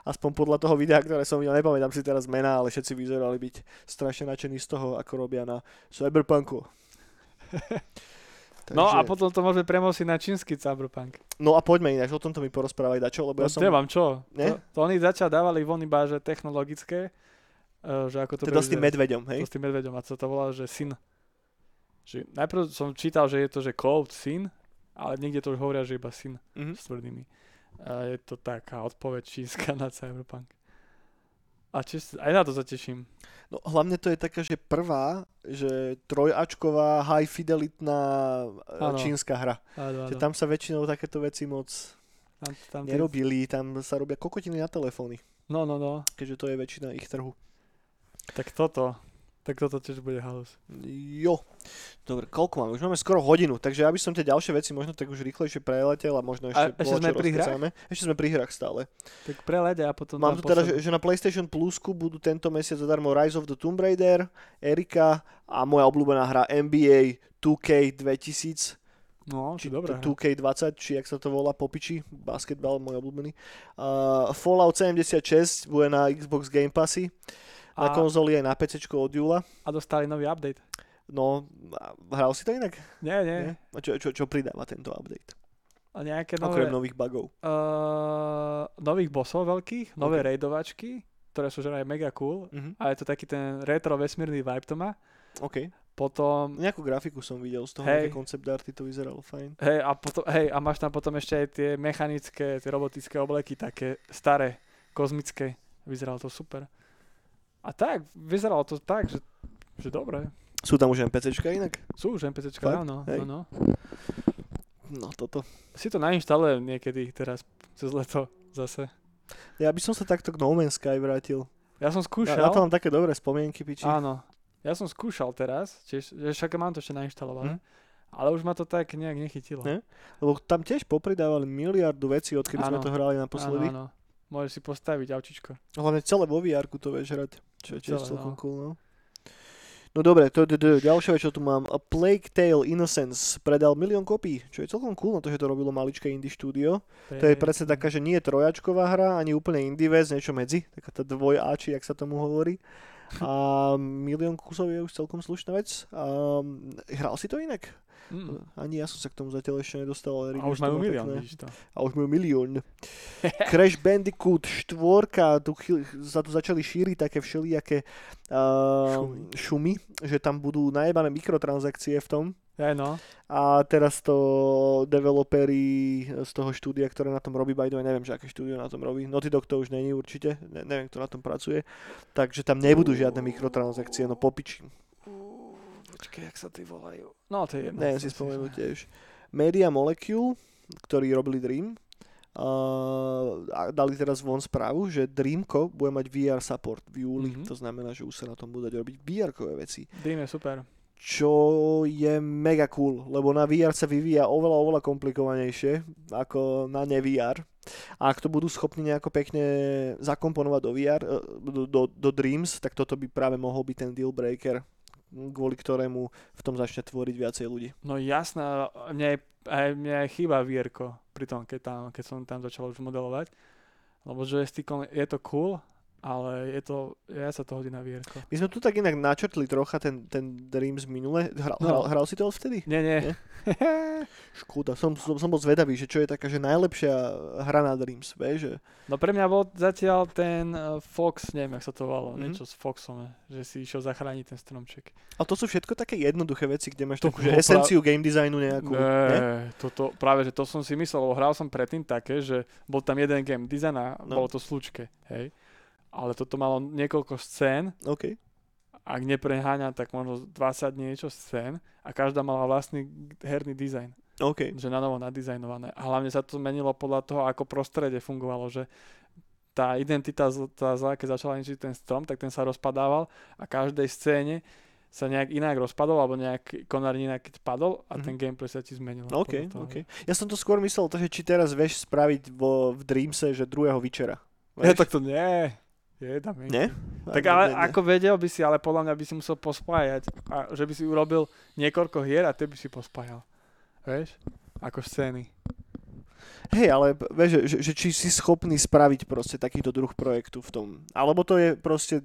Aspoň podľa toho videa, ktoré som videl, nepamätám si teraz mená, ale všetci vyzerali byť strašne nadšení z toho, ako robia na Cyberpunku. no a Takže- potom to môžeme premosiť na čínsky cyberpunk. No a poďme ináč, o tomto mi porozprávaj dačo, lebo No, ja som... nemám čo. Nie? To, to oni začal dávali von iba, že technologické, eh, že ako to Teda s tým medveďom, hej? To s tým medveďom. A sa to volá, že syn. Že najprv som čítal, že je to, že code syn, ale niekde to už hovoria, že iba syn Mhm. s tvrdými. A je to taká odpoveď čínska na cyberpunk. A čiž, aj na to sa teším. No hlavne to je taká, že prvá, že trojačková, high fidelitná e, Áno. čínska hra. Áno, Že áno. tam sa väčšinou takéto veci moc tam, tam nerobili, tam sa robia kokotiny na telefóny, No, no, no. keďže to je väčšina ich trhu. Tak toto. Tak toto tiež bude halus. Jo. Dobre, koľko máme? Už máme skoro hodinu, takže aby som tie ďalšie veci možno tak už rýchlejšie preletel a možno ešte, A ešte bolo, sme pri hrách? Ešte sme pri hrách stále. Tak preleď a potom... Mám tu teda, že, že na PlayStation Plusku budú tento mesiac zadarmo Rise of the Tomb Raider, Erika a moja obľúbená hra NBA 2K 2000 No, či dobré. t- 2K20, či jak sa to volá, popiči, basketbal, môj obľúbený. Uh, Fallout 76 bude na Xbox Game Passy, na konzoli aj na PC od júla. a dostali nový update. No, hral si to inak? Nie, nie. Nie? A čo, čo, čo pridáva tento update? A nejaké Okrem nové... nových bugov. Uh, nových bossov veľkých, nové Ok. raidovačky, ktoré sú že aj mega cool. Mhm. A je to taký ten retro vesmírny vibe to má. OK. Potom, Nejakú grafiku som videl, z toho Hej. nejaké concept arty to vyzeralo fajn. hej, a potom, hej, a máš tam potom ešte aj tie mechanické, tie robotické obleky, také staré, kozmické. Vyzeralo to super. A tak, vyzeralo to tak, že, že dobre. Sú tam už NPCčka inak? Sú už NPCčka, Fakt? áno, Hej. áno. No toto. Si to nainštalujem niekedy teraz cez leto zase. Ja by som sa takto k No Man's Sky vrátil. Ja som skúšal. na to mám také dobré spomienky, piči. Áno. Ja som skúšal teraz, tiež, že však mám to ešte nainštalované. Hm. Ale už ma to tak nejak nechytilo. Ne? Lebo tam tiež popridávali miliardu vecí, odkedy sme Áno. to hrali naposledy. Áno, áno. Môžeš si postaviť aučičko. Hlavne celé vo vr to vieš hrať, čo je tiež celkom no. cool, no. No dobre, to, to, to, ďalšia vec, čo tu mám. A Plague Tale Innocence predal milión kopí, čo je celkom cool na to, že to robilo maličké indie štúdio. To je presne taká, že nie je trojačková hra, ani úplne indie vec, niečo medzi, taká tá dvojáči, jak sa tomu hovorí. A milión kusov je už celkom slušná vec. A, hral si to inak? Mm. Ani ja som sa k tomu zatiaľ ešte nedostal, ale A už majú milión, to. A už majú milión. Crash Bandicoot 4, tu chy- za to začali šíriť také všelijaké uh, Šumy. šumy, že tam budú najebané mikrotransakcie v tom. Ja, no. A teraz to developeri z toho štúdia, ktoré na tom robí, by the way, neviem, že aké štúdio na tom robí. Naughty Dog to už není určite, ne, neviem, kto na tom pracuje. Takže tam nebudú žiadne mikrotransakcie, no popiči. Počkej, jak sa ty volajú. No, to je jedno. Neviem si spomenúť tiež. Media Molecule, ktorí robili Dream, uh, dali teraz von správu, že Dreamco bude mať VR support v júli. Mhm. To znamená, že už sa na tom budú dať robiť VR-kové veci. Dream je super. Čo je mega cool, lebo na VR sa vyvíja oveľa, oveľa komplikovanejšie ako na ne-VR. A ak to budú schopní nejako pekne zakomponovať do VR, eh, do, do, do Dreams, tak toto by práve mohol byť ten deal breaker, kvôli ktorému v tom začne tvoriť viacej ľudí. No jasné, mne, aj, mne aj chýba vierko pri tom, keď, tam, keď som tam začal už modelovať. Lebo joystickom je to cool, ale je to, ja sa to hodí na vierko. My sme tu tak inak načrtli trocha ten, ten Dreams minule. Hral, No. hral, hral si to vtedy? Nie, nie. Škoda, som, som, som bol zvedavý, že čo je taká, že najlepšia hra na Dreams, vieš, že No pre mňa bol zatiaľ ten eh, Fox, neviem, jak sa to volalo, Mhm. niečo s Foxom, eh, že si išiel zachrániť ten stromček. A to sú všetko také jednoduché veci, kde máš To takú, že bolo esenciu game designu nejakú. Ne? Ne, toto, práve, že to som si myslel, lebo hral som predtým také, že bol tam jeden game design a No. bolo to slučke, hej. Ale toto malo niekoľko scén, OK. ak nepreháňam, tak možno 20 niečo scén a každá mala vlastný herný dizajn, OK. že na novo nadizajnované. A hlavne sa to zmenilo podľa toho, ako prostredie fungovalo, že tá identita tá zlá, keď začala ničiť ten strom, tak ten sa rozpadával a každej scéne sa nejak inak rozpadol, alebo nejak konár inak padol a Mhm. ten gameplay sa ti zmenil. OK, toho. OK. Ja som to skôr myslel, to, že či teraz vieš spraviť vo, v Dreamse, že druhého Vyčera. Ja, tak to nie. Je tam je. Nie? Tak ale ne, ne. ako vedel by si, ale podľa mňa by si musel pospájať. A že by si urobil niekoľko hier a ty by si pospájal. Vieš? Ako scény. Hej, ale vieš, že, že, či si schopný spraviť proste takýto druh projektu v tom. Alebo to je proste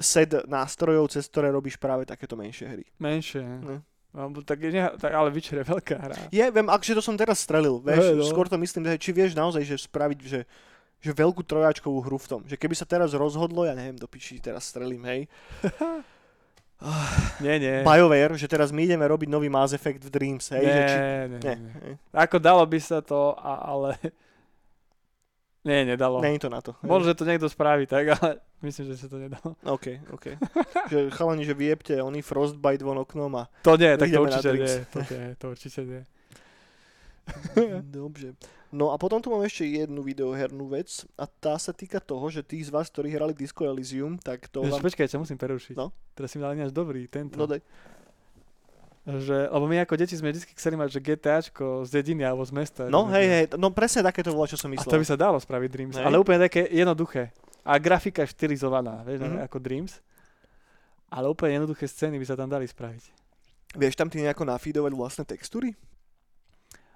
set nástrojov, cez ktoré robíš práve takéto menšie hry. Menšie. Ne. Alebo tak, je, ne- tak, ale Witcher je veľká hra. Je, viem, akže to som teraz strelil, vieš, no. skôr to myslím, že či vieš naozaj, že spraviť, že, že veľkú trojáčkovú hru v tom. Že keby sa teraz rozhodlo, ja neviem, do piči teraz strelím, hej. Nie, nie. BioWare, že teraz my ideme robiť nový Mass Effect v Dreams, hej. nie, že či, nie, nie, nie, hej. Ako dalo by sa to, a, ale... Nie, nedalo. nie je to na to. Možno, že to niekto spraví tak, ale myslím, že sa to nedalo. OK, OK. že chalani, že vyjebte oný Frostbite von oknom a... To nie, tak to určite nie. To nie, to určite nie. Dobře. No a potom tu mám ešte jednu videohernú vec a tá sa týka toho, že tí z vás, ktorí hrali Disco Elysium, tak to Ježiš, vám... počkaj, ťa musím prerušiť. No. Teraz si mi dal ináč dobrý, tento. No daj. Že, lebo my ako deti sme vždy chceli mať, že GTAčko z dediny alebo z mesta. No hej, hej, no presne také to bolo, čo som A myslel. to by sa dalo spraviť Dreams, Hej. ale úplne také jednoduché. A grafika je štilizovaná, vieš, Mhm. mm-hmm. ako Dreams. Ale úplne jednoduché scény by sa tam dali spraviť. Vieš tam ty nejako nafeedovať vlastné textúry?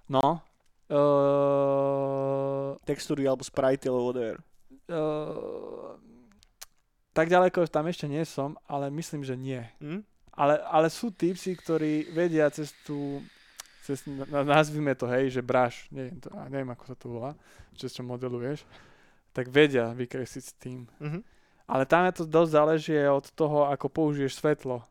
No. Uh, Textúry alebo sprite alebo whatever. uh, tak ďaleko tam ešte nie som, ale myslím, že nie. Hm? Ale, ale sú typci, ktorí vedia cez tú, cez, na, nazvime to, hej, že braš, neviem, to, neviem, ako sa to volá, cez čo modeluješ, tak vedia vykresliť s tým. Mhm. Ale tam je to dosť záleží od toho, ako použiješ svetlo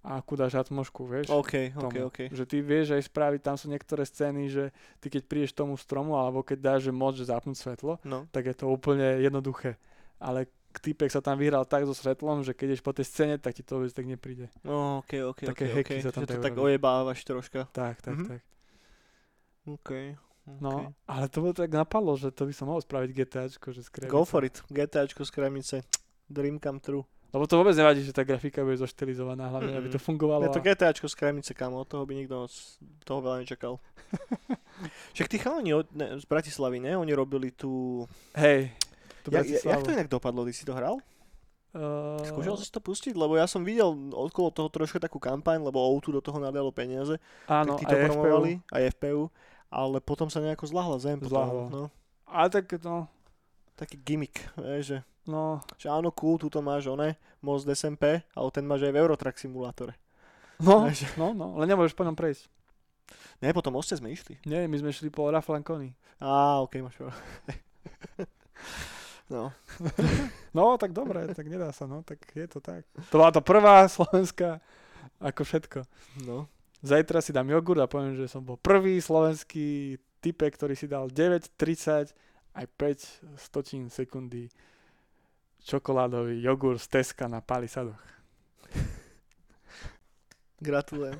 a akú dáš atmošku, vieš. OK, OK, tomu. OK. Že ty vieš aj spraviť, tam sú niektoré scény, že ty keď prídeš tomu stromu, alebo keď dáš že že zapnúť svetlo, No. tak je to úplne jednoduché. Ale týpek sa tam vyhral tak so svetlom, že keď ješ po tej scéne, tak ti to vôbec tak nepríde. No, ok, ok, Také ok, hacky ok. sa tam Že to tak ojebávaš troška. Tak, tak, Mhm. tak. OK. No, okay. ale to bolo tak napadlo, že to by som mohol spraviť GTAčko, že skrývať Go for it. GTAčko z kremice. Dream come true. Lebo to vôbec nevadí, že tá grafika bude zoštilizovaná, hlavne aby to fungovalo. Je to a- GTAčko z kremice, kamo. Od toho by nikto moc toho veľa nečakal. Však tí chalani od, ne, z Bratislavy, ne? Oni robili tú... Hej, to Ja, ja, jak to inak dopadlo? Ty si to hral? Uh, Skúšal si to pustiť? Lebo ja som videl okolo toho trošku takú kampaň, lebo O2 do toho nadalo peniaze. Áno, tak tí aj to FPU. promovali, aj FPU. Ale potom sa nejako zlahla zem. Potom, Zľahlo. no, Ale tak, no, taký gimmick, vieš, že, no, že áno, cool, tuto máš one, most SMP, ale ten máš aj v Eurotrack simulátore. no, Vieš, no, no, ale nemôžeš po ňom prejsť. Ne, po tom moste sme išli. Nie, my sme šli po Raflankoni. Á, ok, máš pravdu. No, No, tak dobre, tak nedá sa, no, tak je to tak. To bola to prvá slovenská, ako všetko. no. Zajtra si dám jogurt a poviem, že som bol prvý slovenský typek, ktorý si dal 9,30 aj 5 stotín sekundy čokoládový jogurt z Teska na palisadoch. Gratulujem.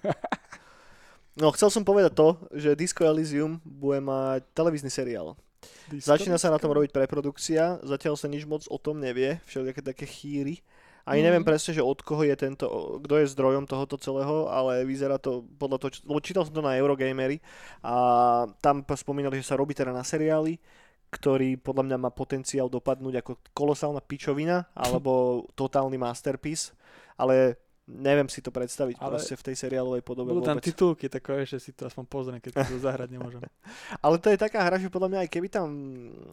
No, chcel som povedať to, že Disco Elysium bude mať televízny seriál. Začína sa na tom robiť preprodukcia, zatiaľ sa nič moc o tom nevie, všelijaké také chýry. Ani Mhm. neviem presne, že od koho je tento, kto je zdrojom tohoto celého, ale vyzerá to podľa toho, lebo čítal som to na Eurogamery a tam spomínali, že sa robí teda na seriály, ktorý podľa mňa má potenciál dopadnúť ako kolosálna pičovina alebo totálny masterpiece, ale neviem si to predstaviť Ale proste v tej seriálovej podobe Budú tam vôbec. titulky, tak že si to aspoň pozriem, keď to zahrať nemôžem. Ale to je taká hra, že podľa mňa aj keby tam,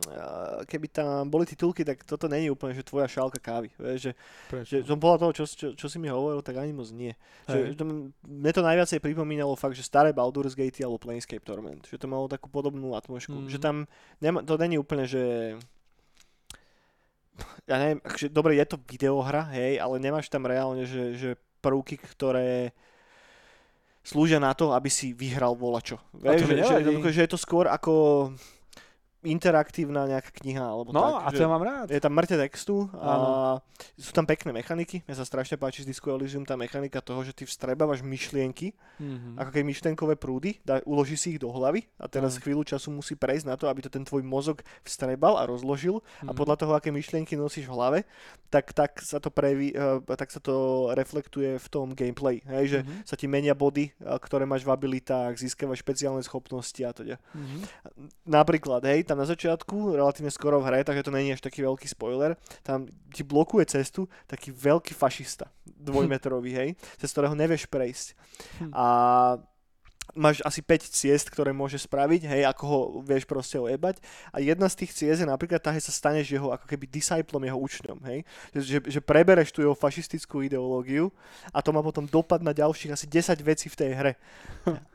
eh, keby tam boli titulky, tak toto není úplne, že tvoja šálka kávy. Vieš, že, Prečo? že som podľa toho, čo, čo, čo, si mi hovoril, tak ani moc nie. Hej. že to, mne to najviacej pripomínalo fakt, že staré Baldur's Gate alebo Planescape Torment. Že to malo takú podobnú atmosféru. Mhm. Že tam, nema, to není úplne, že ja neviem, že dobre, je to videohra, hej, ale nemáš tam reálne, že, že prvky, ktoré slúžia na to, aby si vyhral volačo. Vieš, že, že, že je to skôr ako interaktívna nejaká kniha, alebo No, tak. a to ja mám rád. je tam mŕte textu a Áno. sú tam pekné mechaniky. Mne sa strašne páči z Disco Elysium tá mechanika toho, že ty vstrebávaš myšlienky, Mhm. ako keď myšlenkové prúdy, dá, uloží si ich do hlavy a teraz Áno. chvíľu času musí prejsť na to, aby to ten tvoj mozog vstrebal a rozložil a Mhm. podľa toho, aké myšlienky nosíš v hlave, tak, tak, sa, to previ, eh, tak sa to reflektuje v tom gameplay. Hej, že Mhm. sa ti menia body, eh, ktoré máš v abilitách, získavaš špeciálne schopnosti a teda. Mhm. Napríklad, hej, tam na začiatku, relatívne skoro v hre, takže to není až taký veľký spoiler, tam ti blokuje cestu taký veľký fašista, dvojmetrový, hej, cez ktorého nevieš prejsť. Hm. A máš asi 5 ciest, ktoré môže spraviť, hej, ako ho vieš proste ojebať. A jedna z tých ciest je napríklad tá, že sa staneš jeho ako keby disciplom, jeho učňom, hej. Že, že, že prebereš tú jeho fašistickú ideológiu a to má potom dopad na ďalších asi 10 vecí v tej hre.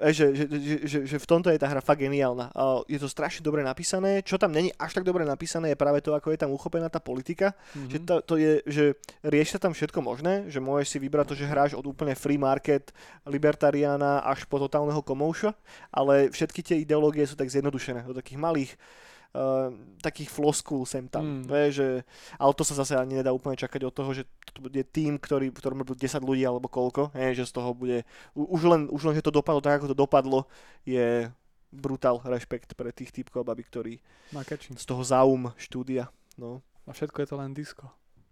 E, že, že, že, že, že v tomto je tá hra fakt geniálna. Je to strašne dobre napísané. Čo tam není až tak dobre napísané je práve to, ako je tam uchopená tá politika. Mhm. Že to, to je, že rieš sa tam všetko možné, že môžeš si vybrať to, že hráš od úplne free market, libertariána až po totálneho komouša, ale všetky tie ideológie sú tak zjednodušené, do takých malých uh, takých floskúl sem tam. Mm. Mm. že, ale to sa zase ani nedá úplne čakať od toho, že to bude tým, ktorý, v ktorom budú 10 ľudí alebo koľko, hej, že z toho bude, už len, už len, že to dopadlo tak, ako to dopadlo, je brutál rešpekt pre tých typkov, babi, ktorí z toho záum štúdia. No. A všetko je to len disco.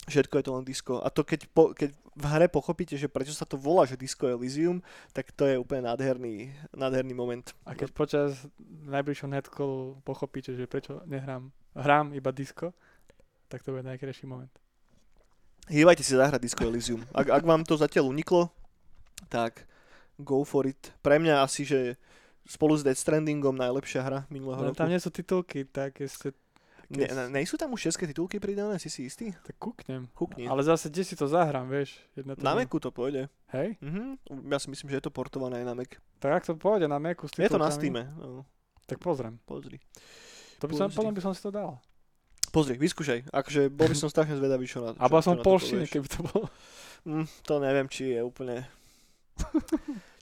Všetko je to len disco. A to keď, po, keď v hre pochopíte, že prečo sa to volá, že Disco Elysium, tak to je úplne nádherný, nádherný moment. A keď počas najbližšieho netcallu pochopíte, že prečo nehrám, hrám iba disco, tak to bude najkrajší moment. Hýbajte si zahrať Disco Elysium. Ak, ak vám to zatiaľ uniklo, tak go for it. Pre mňa asi, že spolu s Death Strandingom najlepšia hra minulého Len roku. tam nie sú titulky, tak ešte Ne, ne, nejsú tam už české titulky pridané, si si istý? tak kúknem. Kúkni. Ale zase, kde si to zahrám, vieš? Jedna to Na Macu to pôjde. Hej? Mhm. Ja si myslím, že je to portované aj na Mac. Tak ak to pôjde na Macu s Je to na Steam. No, Tak pozriem. pozri. To by som, mňa by som si to dal. Pozri, vyskúšaj. Akože bol by som strašne zvedavý, čo na, čo, Abo som to polštine, keby to bolo. Mm, to neviem, či je úplne...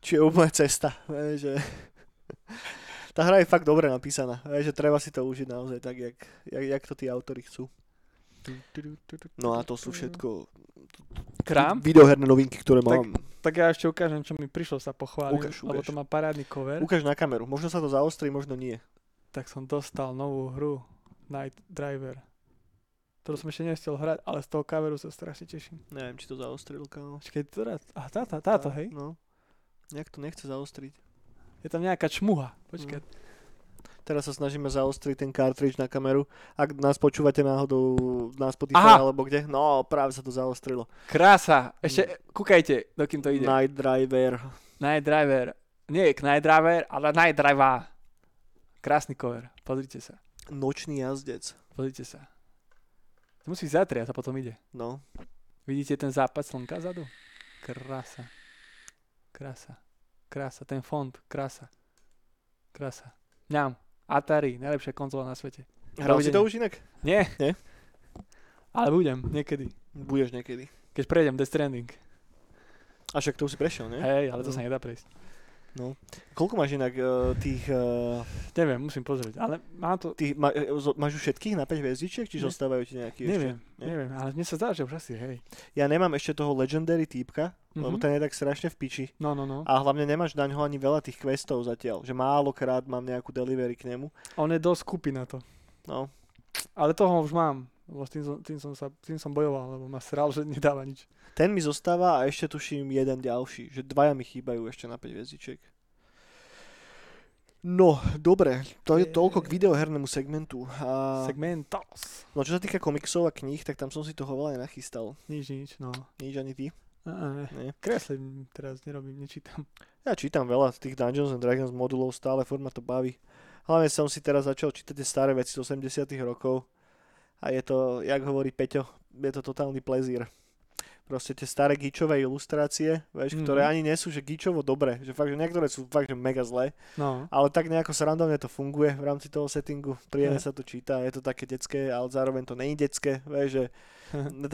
či je úplne cesta. Vieš, že... Tá hra je fakt dobre napísaná. Vieš, že treba si to užiť naozaj tak, jak, jak, jak to tí autori chcú. No a to sú všetko Krám? videoherné novinky, ktoré Tak- mám. Tak ja ešte ukážem, čo mi prišlo sa pochváliť, Ukáž, lebo ukáž. to má parádny cover. Ukáž na kameru, možno sa to zaostrí, možno nie. tak som dostal novú hru Night Driver, ktorú som ešte nestiel hrať, ale z toho coveru sa strašne teším. Neviem, či to zaostril, kámo. Počkej, ktorá? A táto, táto, hej? No. Nejak to nechce zaostriť. Je tam nejaká čmuha. Počkaj. Teraz sa snažíme zaostriť ten cartridge na kameru. Ak nás počúvate náhodou na Spotify Aha. alebo kde, no práve sa to zaostrilo. Krása. Ešte, kúkajte, dokým to ide. Night Driver. Night Driver. Nie je Night Driver, ale Night Driver. Krásny cover. Pozrite sa. Nočný jazdec. Pozrite sa. To musí zatriať a potom ide. No. Vidíte ten západ slnka zadu? Krása. Krása. Krása. Ten fond. Krása. Krása. Ňam. Atari. Najlepšia konzola na svete. Hral si to už inak? Nie. Nie? Ale budem. Niekedy. Budeš niekedy. Keď prejdem Death Stranding. A však to už si prešiel, ne? Hej, ale to No. sa nedá prejsť. Koľko máš inak uh, tých... Uh, Neviem, musím pozrieť. Ale mám to... tých ma, eh, máš už všetkých na 5 hviezdičiek, či Ne. zostávajú ti nejaký Neviem, ešte? Nie? neviem, ale mne sa zdá, že už asi, hej. Ja nemám ešte toho Legendary týpka, lebo Mhm. ten je tak strašne v piči. No, no, no. A hlavne nemáš na ňo ani veľa tých questov zatiaľ, že málokrát mám nejakú delivery k nemu. On je dosť kúpi na to. No, Ale toho už mám. Lebo s tým som, tým som, sa, tým som bojoval, lebo ma sral, že nedáva nič. ten mi zostáva a ešte tuším jeden ďalší, že dvaja mi chýbajú ešte na 5 hviezdičiek. No, dobre, to je toľko k videohernému segmentu. A, Segmentos. no čo sa týka komiksov a kníh, tak tam som si toho veľa nachystal. Nič, nič, no. Nič ani ty? Ne. Nie. Kreslím teraz, nerobím, nečítam. Ja čítam veľa z tých Dungeons and Dragons modulov, stále furt ma to baví. Hlavne som si teraz začal čítať tie staré veci z 80 rokov a je to, jak hovorí Peťo, je to totálny plezír. Proste tie staré gičové ilustrácie, vieš, Mhm. ktoré ani nie sú, že gičovo dobre, že fakt, že niektoré sú fakt, že mega zlé, No. ale tak nejako srandovne to funguje v rámci toho settingu, príjemne sa to číta, je to také detské, ale zároveň to není detské, vieš, že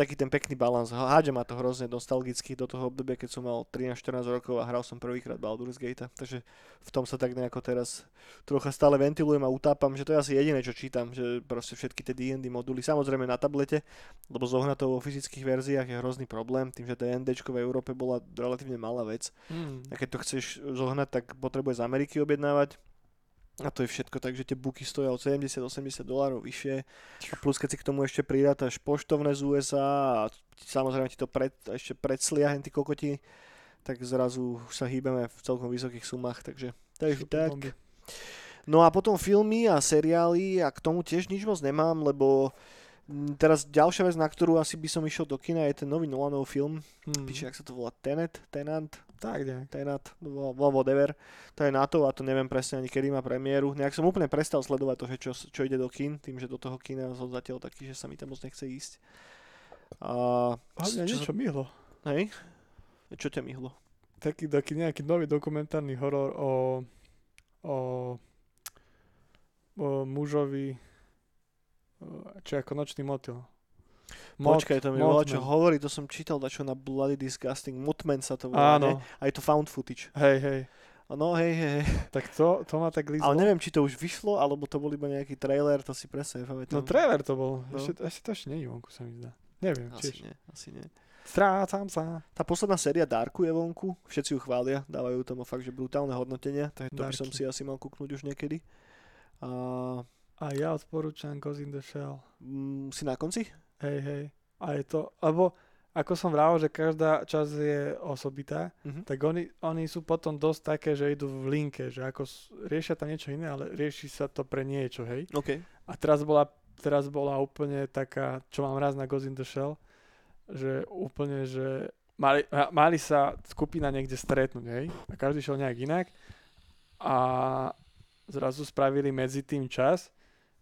taký ten pekný balans. Hádže ma to hrozne nostalgicky do toho obdobia, keď som mal 13-14 rokov a hral som prvýkrát Baldur's Gate, takže v tom sa tak nejako teraz trocha stále ventilujem a utápam, že to je asi jediné, čo čítam, že proste všetky tie D&D moduly, samozrejme na tablete, lebo zohnať to vo fyzických verziách je hrozný problém, tým, že D&D v Európe bola relatívne malá vec Mm. a keď to chceš zohnať, tak potrebuje z Ameriky objednávať. A to je všetko, takže tie buky stoja od 70-80 dolárov vyššie. A plus keď si k tomu ešte pridátaš poštovné z USA a samozrejme ti to pred, ešte predslia henty kokoti, tak zrazu sa hýbeme v celkom vysokých sumách, takže takže tak. bomby. No a potom filmy a seriály a k tomu tiež nič moc nemám, lebo mm, teraz ďalšia vec, na ktorú asi by som išiel do kina, je ten nový Nolanov film, Mm. píše, jak sa to volá, Tenet, Tenant, Tak nejak. Vo- whatever. To je na to a to neviem presne ani kedy má premiéru. Nejak som úplne prestal sledovať to, že čo, čo ide do kín, tým, že do toho kína som zatiaľ taký, že sa mi tam moc nechce ísť. A, Ale čo niečo myhlo. Sa, hej? Čo ťa myhlo? Taký, taký nejaký nový dokumentárny horor o, o, o mužovi, čo ako nočný motil. Mot- Počkaj, to mi volá, čo hovorí, to som čítal dačo na Bloody Disgusting. Mutman sa to volá? Áno, A je to found footage. hej, hej. No hej, hej, hej. Tak to, to ma tak lízlo. Ale neviem, či to už vyšlo, alebo to bol iba nejaký trailer, to si presne nepamätám. No trailer to bol. No. Ešte, ešte to ešte nie je vonku, sa mi zdá. Neviem, Asi tiež. nie, asi nie. Strácam sa. Tá posledná séria Darku je vonku, všetci ju chvália, dávajú tomu fakt, že brutálne hodnotenia, takže to by som Darky. si asi mal kúknúť už niekedy. A A ja odporúčam Ghost in the Shell. mm, si na konci? Hej, hej. A je to, lebo ako som vravel, že každá časť je osobitá, Mhm. tak oni, oni sú potom dosť také, že idú v linke, že ako riešia tam niečo iné, ale rieši sa to pre niečo, hej. OK. A teraz bola, teraz bola úplne taká, čo mám raz na Ghost in the Shell, že úplne, že mali, ma- mali sa skupina niekde stretnúť, hej, a každý šiel nejak inak a zrazu spravili medzi tým čas,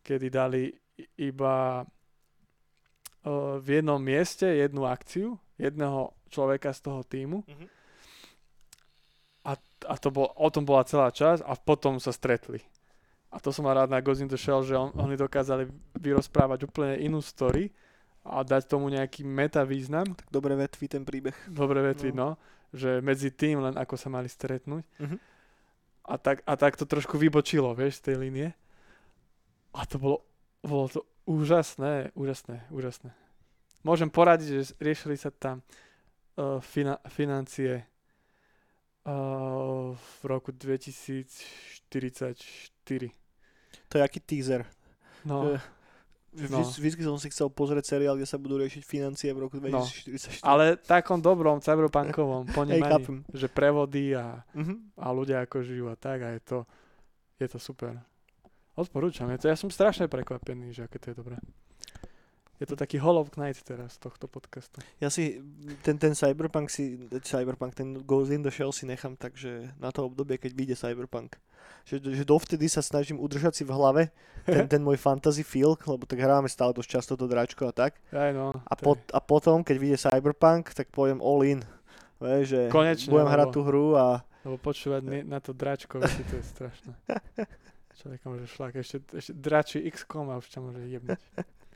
kedy dali iba v jednom mieste jednu akciu, jedného človeka z toho týmu Mhm. a, a to bol, o tom bola celá časť a potom sa stretli. A to som mal rád na Ghost in the Shell, že on, oni dokázali vyrozprávať úplne inú story a dať tomu nejaký meta význam. Tak dobre vetví ten príbeh. Dobre vetví, No. no. Že medzi tým len ako sa mali stretnúť. Mhm. A, tak, a tak to trošku vybočilo, vieš, z tej línie. A to bolo, bolo to úžasné, úžasné, úžasné. môžem poradiť, že riešili sa tam uh, fina- financie uh, v roku 2044. To je aký teaser. No, Že No. vždy, som si chcel pozrieť seriál, kde sa budú riešiť financie v roku 2044. ale takom dobrom cyberpunkovom ponímaní, chápem. že prevody a, Mhm. a ľudia ako žijú a tak a je to, je to super. Odporúčam, je to, ja som strašne prekvapený, že aké to je dobré. Je to taký Hollow Knight teraz tohto podcastu. Ja si ten, ten Cyberpunk si, Cyberpunk, ten Ghost in the Shell si nechám tak, že na to obdobie, keď vyjde Cyberpunk. Že, že dovtedy sa snažím udržať si v hlave ten, ten môj fantasy feel, lebo tak hráme stále dosť často do dráčko a tak. Aj no, A, to pot, a potom, keď vyjde Cyberpunk, tak poviem all in. Vieš, že Konečne, budem hrať lebo- tú hru a lebo počúvať na to dračko, to je strašné. Človeka môže šlak, ešte, ešte dračí XCOM a už ťa môže jebnúť.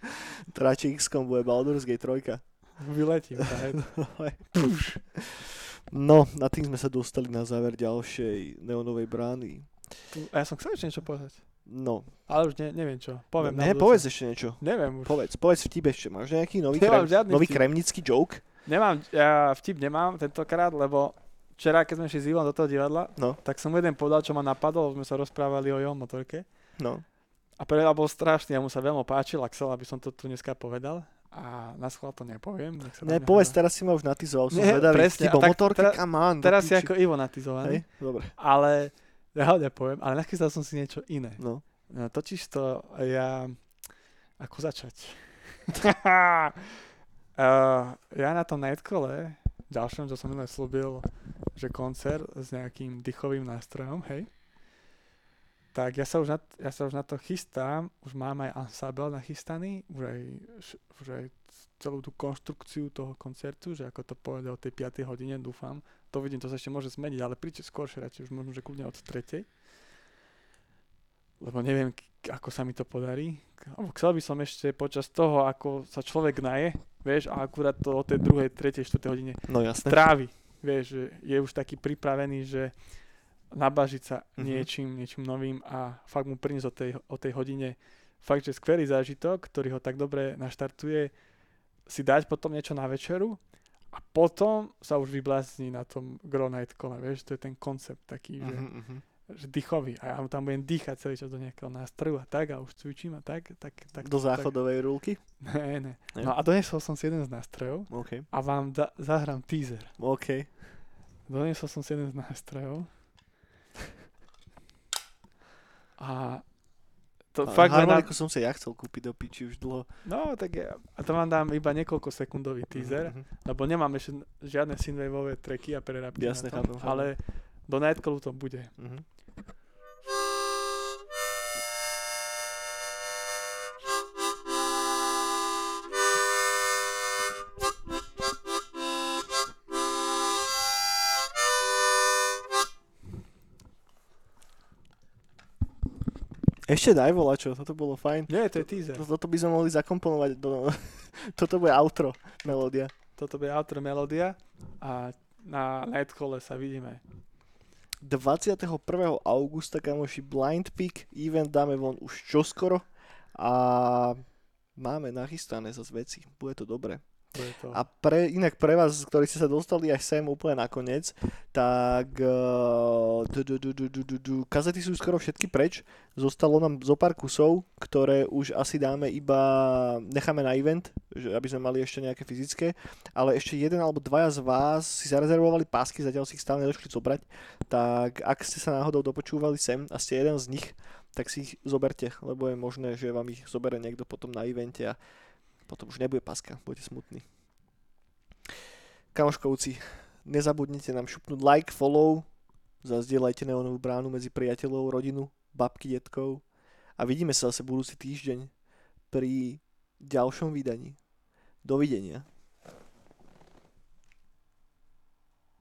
Tráči XCOM bude Baldur's Gate 3. Vyletím, tá, hej. No, na tým sme sa dostali na záver ďalšej neonovej brány. A ja som chcel ešte niečo povedať. No, Ale už ne, neviem čo. Poviem na ne, povedz ešte niečo. Neviem už. Povedz, povedz vtip ešte. Máš nejaký nový, krem, nový vtip. kremnický joke? Nemám, ja vtip nemám tentokrát, lebo včera, keď sme šli s Ivom do toho divadla, No. tak som jeden povedal, čo ma napadlo, sme sa rozprávali o jeho motorke. No. A pre mňa bol strašný, a mu sa veľmi páčil a chcel, aby som to tu dneska povedal. A na schvál to nepoviem. Nech sa Ne, povedz, teraz si ma už natizoval, som Nie, zvedavý. presne, Vtip a o tak motorke, teraz- come on, Teraz si ako Ivo natizovaný. Hej, dobre. Ale ja ho nepoviem, ale nachystal som si niečo iné. No. No, totiž to ja... Ako začať? uh, ja na tom Nightcole, ďalšom, čo som minule slúbil, že koncert s nejakým dýchovým nástrojom, hej, tak ja sa, už na, ja sa už na to chystám, už mám aj ensemble nachystaný, už aj, už aj celú tú konštrukciu toho koncertu, že ako to pôjde o tej 5. hodine, dúfam. To vidím, to sa ešte môže zmeniť, ale príďte skôr, radšej už možno, že kľudne od 3. Lebo neviem, ako sa mi to podarí. Alebo chcel by som ešte počas toho, ako sa človek naje, vieš, a akurát to o tej druhej, tretej, štvrtej hodine No jasné. trávi. Vieš, že je už taký pripravený, že nabažiť sa Mhm. niečím, niečím novým a fakt mu priniesť o tej, o tej hodine fakt, že skvelý zážitok, ktorý ho tak dobre naštartuje, si dať potom niečo na večeru a potom sa už vyblázni na tom Grow Night kole, vieš, to je ten koncept taký, že, Mhm, mhm. Že dýchový a ja mu tam budem dýchať celý čas do nejakého nástroju a tak a už cvičím a tak, tak, tak. Do tak. záchodovej rúlky? Ne, ne. No a donesol som si jeden z nástrojov OK. a vám da- zahrám teaser. OK. Doniesol som si jeden z nástrojov. A to A fakt harmoniku som sa ja chcel kúpiť do piči už dlho. No, tak ja, a to vám dám iba niekoľko sekundový teaser, Mhm, mhm. lebo nemám ešte žiadne synthwaveové tracky a prerabky Jasné, na tom, chápem, chápem. Do Nightcallu to bude. Mhm. Ešte daj volačo, toto bolo fajn. Nie, to je teaser. Toto by sme mohli zakomponovať do... Toto bude outro melódia. Toto bude outro melódia a na Nightcalle sa vidíme. 21. augusta, kamoši, Blind Peak event dáme von už čoskoro a máme nachystané zase veci. Bude to dobré. A pre, inak pre vás, ktorí ste sa dostali až sem úplne nakoniec, tak du, kazety sú skoro všetky preč. Zostalo nám zo pár kusov, ktoré už asi dáme iba, necháme na event, že aby sme mali ešte nejaké fyzické, ale ešte jeden alebo dvaja z vás si zarezervovali pásky, zatiaľ si ich stále nedošli zobrať, tak ak ste sa náhodou dopočúvali sem a ste jeden z nich, tak si ich zoberte, lebo je možné, že vám ich zobere niekto potom na evente a potom už nebude paska, budete smutní. Kamoškovci, nezabudnite nám šupnúť like, follow, zazdieľajte neonovú bránu medzi priateľov, rodinu, babky, detkov a vidíme sa zase budúci týždeň pri ďalšom vydaní. Dovidenia.